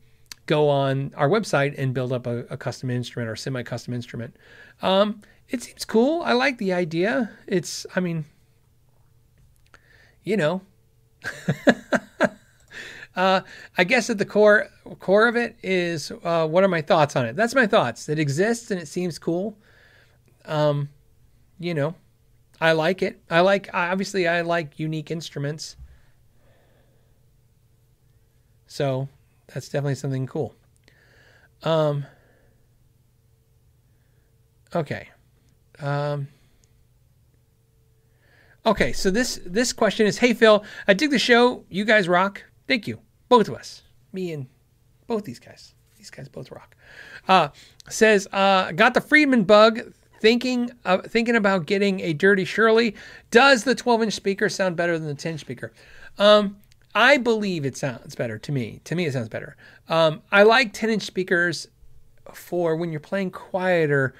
go on our website and build up a, a custom instrument or semi-custom instrument. Um, it seems cool. I like the idea. It's, I mean, you know. Uh, I guess at the core core of it is uh, what are my thoughts on it? That's my thoughts. It exists and it seems cool. Um, you know, I like it. I like obviously I like unique instruments. So that's definitely something cool. Um, okay. Um, okay, so this this question is, hey Phil, I dig the show. You guys rock. Thank you both of us, me and both these guys. These guys both rock. Uh, says, uh, got the Friedman bug. Thinking of, thinking about getting a Dirty Shirley. Does the 12 inch speaker sound better than the 10 speaker? Um, I believe it sounds better to me. To me, it sounds better. Um, I like 10 inch speakers for when you're playing quieter.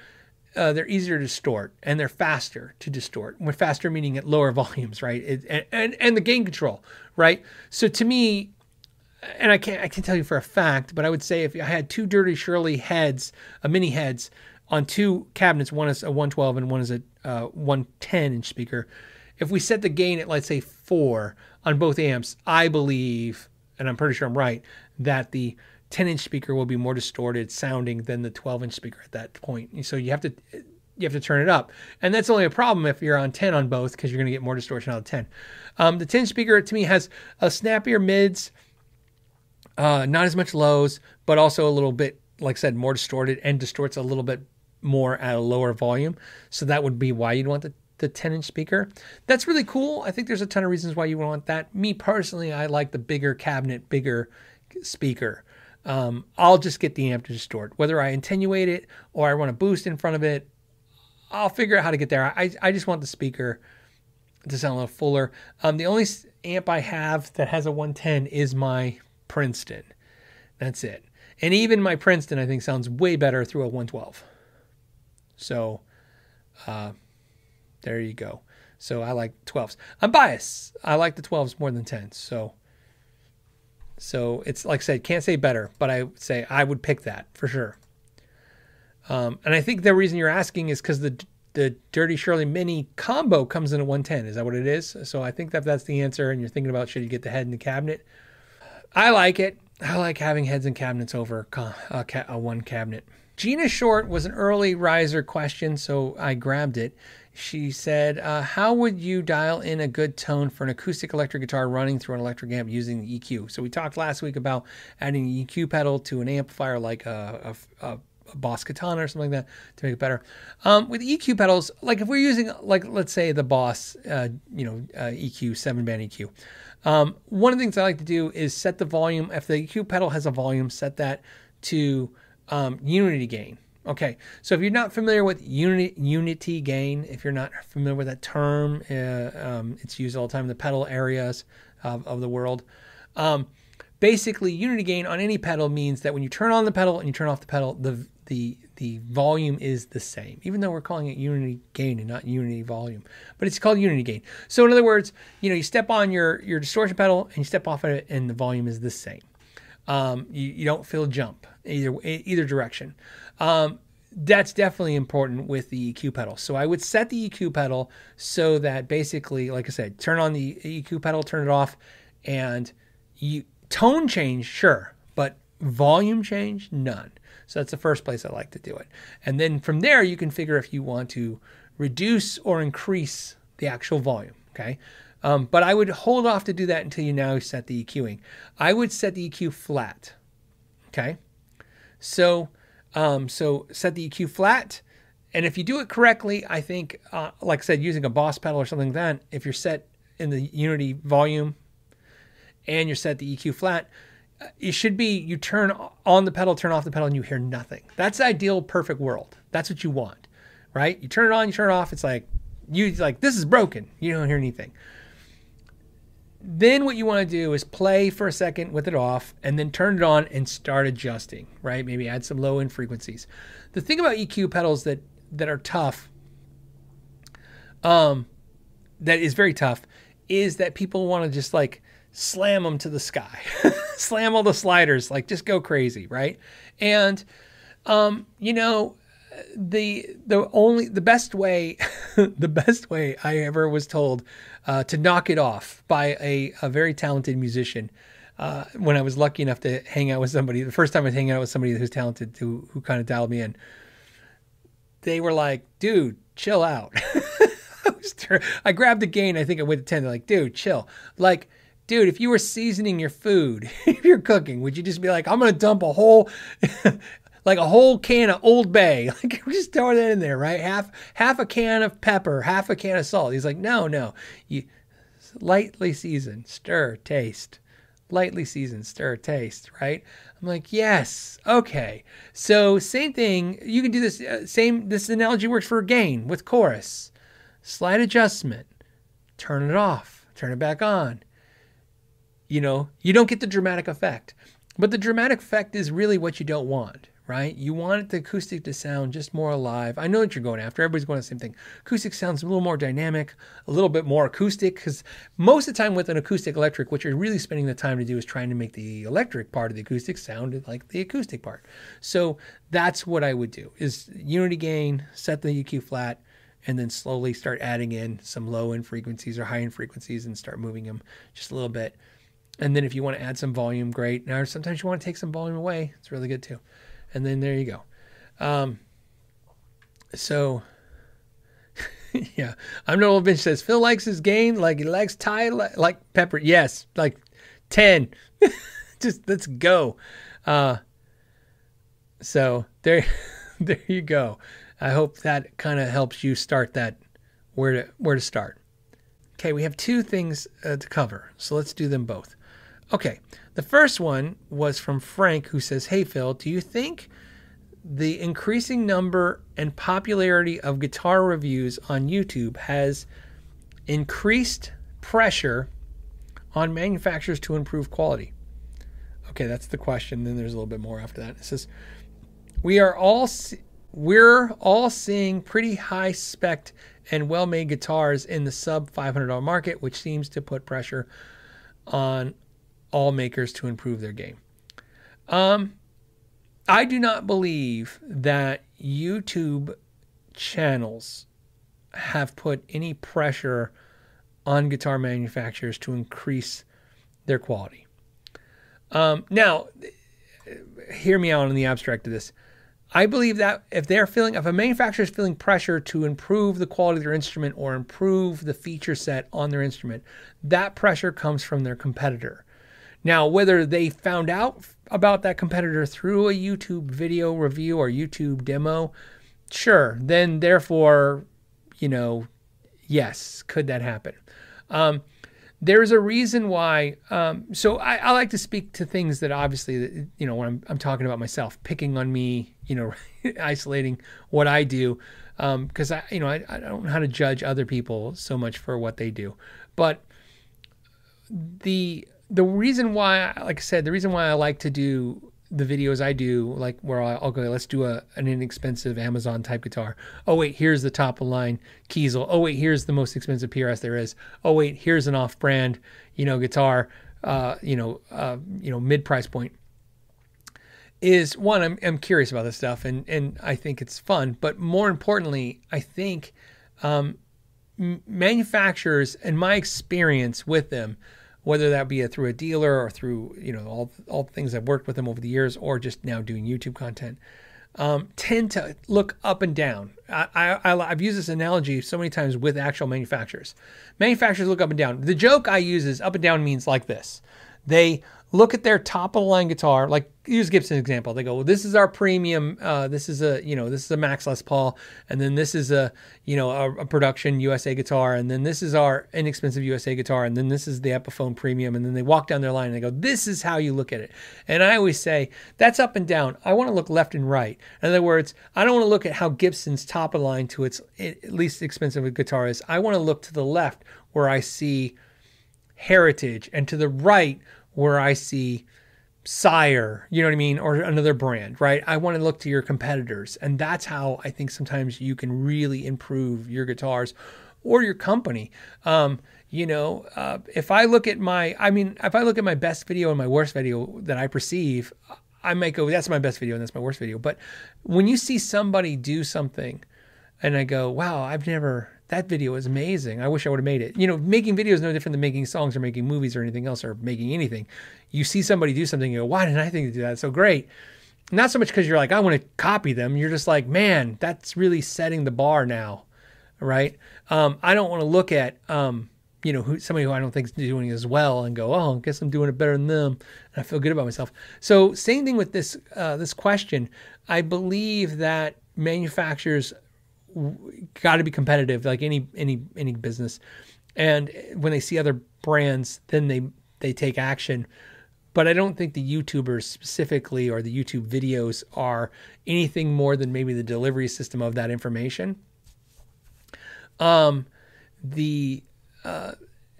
Uh, they're easier to distort and they're faster to distort. With faster meaning at lower volumes, right? It, and, and and the gain control, right? So to me, and I can't I can't tell you for a fact, but I would say if I had two Dirty Shirley heads, a uh, mini heads on two cabinets, one is a 112 and one is a uh, 110 inch speaker. If we set the gain at let's say four on both amps, I believe, and I'm pretty sure I'm right, that the 10 inch speaker will be more distorted sounding than the 12 inch speaker at that point. So you have to you have to turn it up, and that's only a problem if you're on 10 on both because you're going to get more distortion out of 10. Um, the 10 speaker to me has a snappier mids uh, not as much lows, but also a little bit, like I said, more distorted and distorts a little bit more at a lower volume. So that would be why you'd want the, the 10 inch speaker. That's really cool. I think there's a ton of reasons why you want that. Me personally, I like the bigger cabinet, bigger speaker. Um, I'll just get the amp to distort. Whether I attenuate it or I want a boost in front of it, I'll figure out how to get there. I, I just want the speaker to sound a little fuller. Um, the only amp I have that has a 110 is my Princeton. That's it. And even my Princeton, I think, sounds way better through a 112. So, uh, there you go. So I like 12s. I'm biased. I like the 12s more than 10s. So, so it's like I said, can't say better, but I would say I would pick that for sure. Um, and I think the reason you're asking is because the the Dirty Shirley Mini combo comes in a 110. Is that what it is? So I think that that's the answer. And you're thinking about should you get the head in the cabinet? I like it. I like having heads and cabinets over a, a one cabinet. Gina Short was an early riser question, so I grabbed it. She said, uh, How would you dial in a good tone for an acoustic electric guitar running through an electric amp using the EQ? So, we talked last week about adding the EQ pedal to an amplifier like a, a, a Boss Katana or something like that to make it better. Um, with EQ pedals, like if we're using, like, let's say the Boss, uh, you know, uh, EQ, seven band EQ. Um, one of the things I like to do is set the volume. If the EQ pedal has a volume, set that to um, unity gain. Okay, so if you're not familiar with unity, unity gain, if you're not familiar with that term, uh, um, it's used all the time in the pedal areas of, of the world. Um, basically, unity gain on any pedal means that when you turn on the pedal and you turn off the pedal, the the the volume is the same, even though we're calling it unity gain and not unity volume. But it's called unity gain. So in other words, you know, you step on your your distortion pedal and you step off of it, and the volume is the same. Um, you, you don't feel jump either either direction. Um, that's definitely important with the EQ pedal. So I would set the EQ pedal so that basically, like I said, turn on the EQ pedal, turn it off, and you tone change, sure, but volume change, none. So that's the first place I like to do it. And then from there, you can figure if you want to reduce or increase the actual volume. Okay. Um, but I would hold off to do that until you now set the EQing. I would set the EQ flat. Okay. So, um, so set the EQ flat. And if you do it correctly, I think, uh, like I said, using a Boss pedal or something like that, if you're set in the Unity volume and you're set the EQ flat, uh, it should be you turn on the pedal, turn off the pedal, and you hear nothing. That's the ideal perfect world. That's what you want, right? You turn it on, you turn it off. It's like you like this is broken. You don't hear anything. Then what you want to do is play for a second with it off and then turn it on and start adjusting, right? Maybe add some low end frequencies. The thing about EQ pedals that that are tough um that is very tough is that people want to just like slam them to the sky. slam all the sliders, like just go crazy, right? And um you know, the the only the best way the best way I ever was told uh, to knock it off by a, a very talented musician uh, when I was lucky enough to hang out with somebody the first time I was hanging out with somebody who's talented who who kind of dialed me in they were like dude chill out. I, ter- I grabbed the gain I think I went to 10 they're like dude chill. Like dude, if you were seasoning your food, if you're cooking, would you just be like, I'm gonna dump a whole like a whole can of Old Bay. Like just throw that in there, right? Half half a can of pepper, half a can of salt. He's like, no, no, you lightly season, stir, taste. Lightly season, stir, taste, right? I'm like, yes, okay. So same thing. You can do this uh, same. This analogy works for gain with chorus. Slight adjustment. Turn it off. Turn it back on. You know, you don't get the dramatic effect. But the dramatic effect is really what you don't want right? You want the acoustic to sound just more alive. I know what you're going after. Everybody's going the same thing. Acoustic sounds a little more dynamic, a little bit more acoustic, because most of the time with an acoustic electric, what you're really spending the time to do is trying to make the electric part of the acoustic sound like the acoustic part. So that's what I would do is unity gain, set the EQ flat, and then slowly start adding in some low end frequencies or high end frequencies and start moving them just a little bit. And then if you want to add some volume, great. Now sometimes you want to take some volume away. It's really good too and then there you go. Um, so, yeah, I'm no old bitch says Phil likes his game like he likes Ty like, like pepper. Yes, like ten. Just let's go. Uh, so there, there you go. I hope that kind of helps you start that where to where to start. Okay, we have two things uh, to cover, so let's do them both. Okay, the first one was from Frank, who says, Hey, Phil, do you think the increasing number and popularity of guitar reviews on YouTube has increased pressure on manufacturers to improve quality? Okay, that's the question. Then there's a little bit more after that. It says, We are all. we're all seeing pretty high spec and well made guitars in the sub $500 market, which seems to put pressure on all makers to improve their game. Um, I do not believe that YouTube channels have put any pressure on guitar manufacturers to increase their quality. Um, now, hear me out on the abstract of this. I believe that if they're feeling, if a manufacturer is feeling pressure to improve the quality of their instrument or improve the feature set on their instrument, that pressure comes from their competitor. Now, whether they found out about that competitor through a YouTube video review or YouTube demo, sure, then therefore, you know, yes, could that happen? Um, there's a reason why. Um, so I, I, like to speak to things that obviously, you know, when I'm, I'm talking about myself, picking on me, you know, isolating what I do, because um, I, you know, I, I don't know how to judge other people so much for what they do, but the the reason why, like I said, the reason why I like to do the videos I do, like where I'll go, let's do a an inexpensive Amazon type guitar. Oh wait, here's the top of line Kiesel. Oh wait, here's the most expensive PRS there is. Oh wait, here's an off brand, you know, guitar, uh, you know, uh, you know, mid price point. Is one, I'm I'm curious about this stuff, and and I think it's fun. But more importantly, I think um, manufacturers, and my experience with them whether that be a, through a dealer or through you know all all the things I've worked with them over the years, or just now doing YouTube content. um, tend to look up and down. I, I, I've used this analogy so many times with actual manufacturers. Manufacturers look up and down. The joke I use is up and down means like this. They look at their top of the line guitar, like use Gibson example. They go, well, this is our premium. Uh, this is a you know this is a Max Les Paul, and then this is a you know a, a, production USA guitar, and then this is our inexpensive USA guitar, and then this is the Epiphone premium, and then they walk down their line and they go, this is how you look at it. And I always say that's up and down. I want to look left and right. In other words, I don't want to look at how Gibson's top of line to its least expensive guitar is. I want to look to the left where I see heritage, and to the right where I see Sire, you know what I mean, or another brand, right? I want to look to your competitors. And that's how I think sometimes you can really improve your guitars or your company. Um, you know, uh, if I look at my, I mean, if I look at my best video and my worst video that I perceive, I might go, that's my best video and that's my worst video. But when you see somebody do something and I go, wow, I've never, that video is amazing. I wish I would have made it. You know, making videos is no different than making songs or making movies or anything else or making anything. You see somebody do something, you go, why didn't I think to do that? It's so great. Not so much because you're like, I want to copy them. You're just like, man, that's really setting the bar now, right? Um, I don't want to look at, um, you know, who, somebody who I don't think is doing as well and go, oh, I guess I'm doing it better than them. And I feel good about myself. So same thing with this uh, this question. I believe that manufacturers got to be competitive like any any any business. And when they see other brands then they they take action. But i don't think the youtubers specifically or the youtube videos are anything more than maybe the delivery system of that information. Um the uh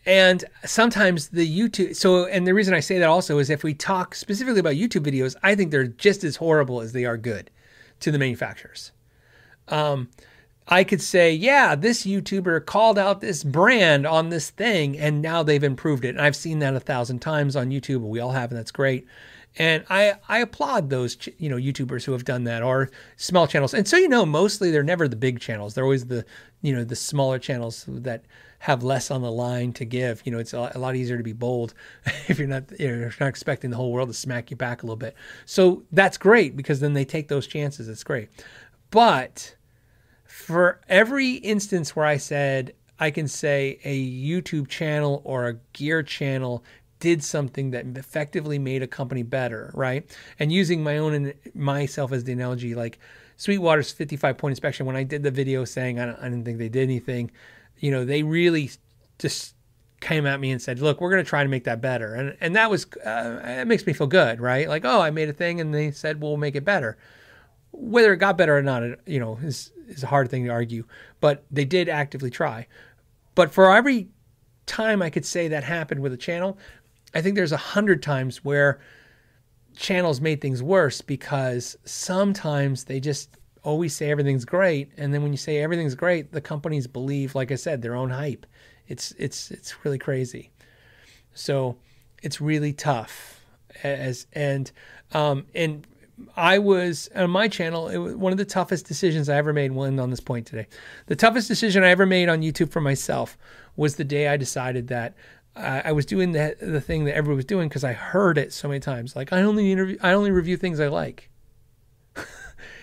and sometimes the YouTube, so, and the reason I say that also is if we talk specifically about YouTube videos, I think they're just as horrible as they are good to the manufacturers. Um, I could say, yeah, this YouTuber called out this brand on this thing and now they've improved it. And I've seen that a thousand times on YouTube. We all have, and that's great. And I, I applaud those, you know, YouTubers who have done that or small channels. And so, you know, mostly they're never the big channels. They're always the, you know, the smaller channels that have less on the line to give. You know, it's a lot easier to be bold if you're not, you know, you're not expecting the whole world to smack you back a little bit. So that's great because then they take those chances. It's great. But, for every instance where I said I can say a YouTube channel or a gear channel did something that effectively made a company better, right? And using my own and myself as the analogy, like Sweetwater's 55 point inspection, when I did the video saying I, I didn't think they did anything, you know, they really just came at me and said, "Look, we're going to try to make that better," and and that was uh, it makes me feel good, right? Like, oh, I made a thing, and they said we'll make it better. Whether it got better or not, you know, is is a hard thing to argue, but they did actively try. But for every time I could say that happened with a channel, I think there's a hundred times where channels made things worse because sometimes they just always say everything's great, and then when you say everything's great, the companies believe, like I said, their own hype. It's it's it's really crazy. So it's really tough as and um and I was on my channel. It was one of the toughest decisions I ever made. One on this point today, the toughest decision I ever made on YouTube for myself was the day I decided that I, I was doing the the thing that everyone was doing because I heard it so many times. Like I only interview, I only review things I like.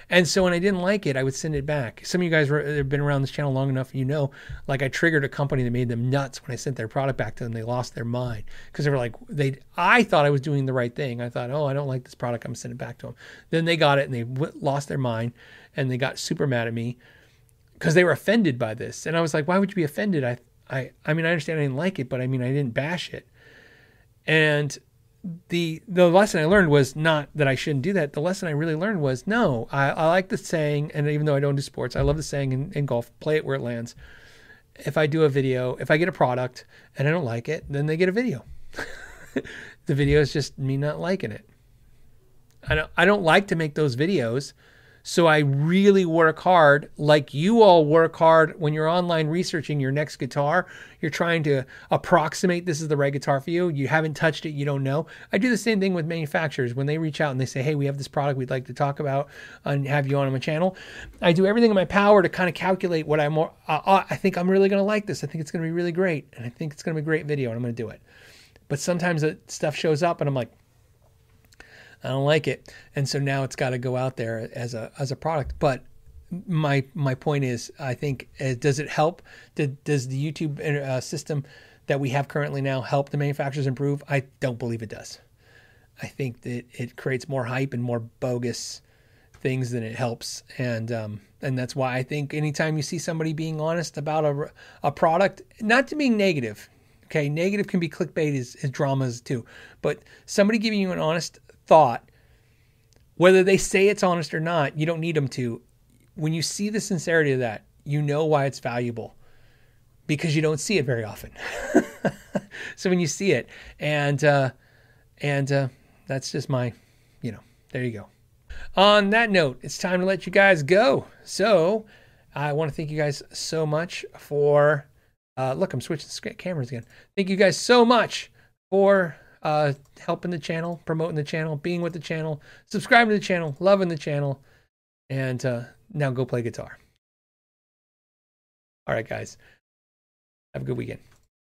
And so when I didn't like it, I would send it back. Some of you guys have uh, been around this channel long enough, you know, like I triggered a company that made them nuts when I sent their product back to them. They lost their mind because they were like, they. I thought I was doing the right thing. I thought, oh, I don't like this product. I'm sending it back to them. Then they got it and they w- lost their mind and they got super mad at me because they were offended by this. And I was like, why would you be offended? I, I, I mean, I understand I didn't like it, but I mean, I didn't bash it. And the the lesson I learned was not that I shouldn't do that. The lesson I really learned was no. I, I like the saying, and even though I don't do sports, I love the saying in, in golf: play it where it lands. If I do a video, if I get a product and I don't like it, then they get a video. the video is just me not liking it. I don't I don't like to make those videos so I really work hard, like you all work hard when you're online researching your next guitar. You're trying to approximate this is the right guitar for you. You haven't touched it, you don't know. I do the same thing with manufacturers when they reach out and they say, "Hey, we have this product we'd like to talk about and have you on my channel." I do everything in my power to kind of calculate what I'm more. Uh, uh I think I'm really going to like this. I think it's going to be really great, and I think it's going to be a great video, and I'm going to do it. But sometimes that stuff shows up, and I'm like, I don't like it. And so now it's got to go out there as a as a product. But my my point is, I think uh, does it help? Did, does the YouTube uh, system that we have currently now help the manufacturers improve? I don't believe it does. I think that it creates more hype and more bogus things than it helps, and um, and that's why I think anytime you see somebody being honest about a a product, not to being negative, okay, negative can be clickbait as, as dramas too, but somebody giving you an honest thought, whether they say it's honest or not, you don't need them to. When you see the sincerity of that, you know why it's valuable because you don't see it very often. so when you see it, and uh, and uh, that's just my, you know, there you go. On that note, it's time to let you guys go. So I want to thank you guys so much for. Uh, look, I'm switching cameras again. Thank you guys so much for uh, helping the channel, promoting the channel, being with the channel, subscribing to the channel, loving the channel, and uh, now go play guitar. All right, guys. Have a good weekend.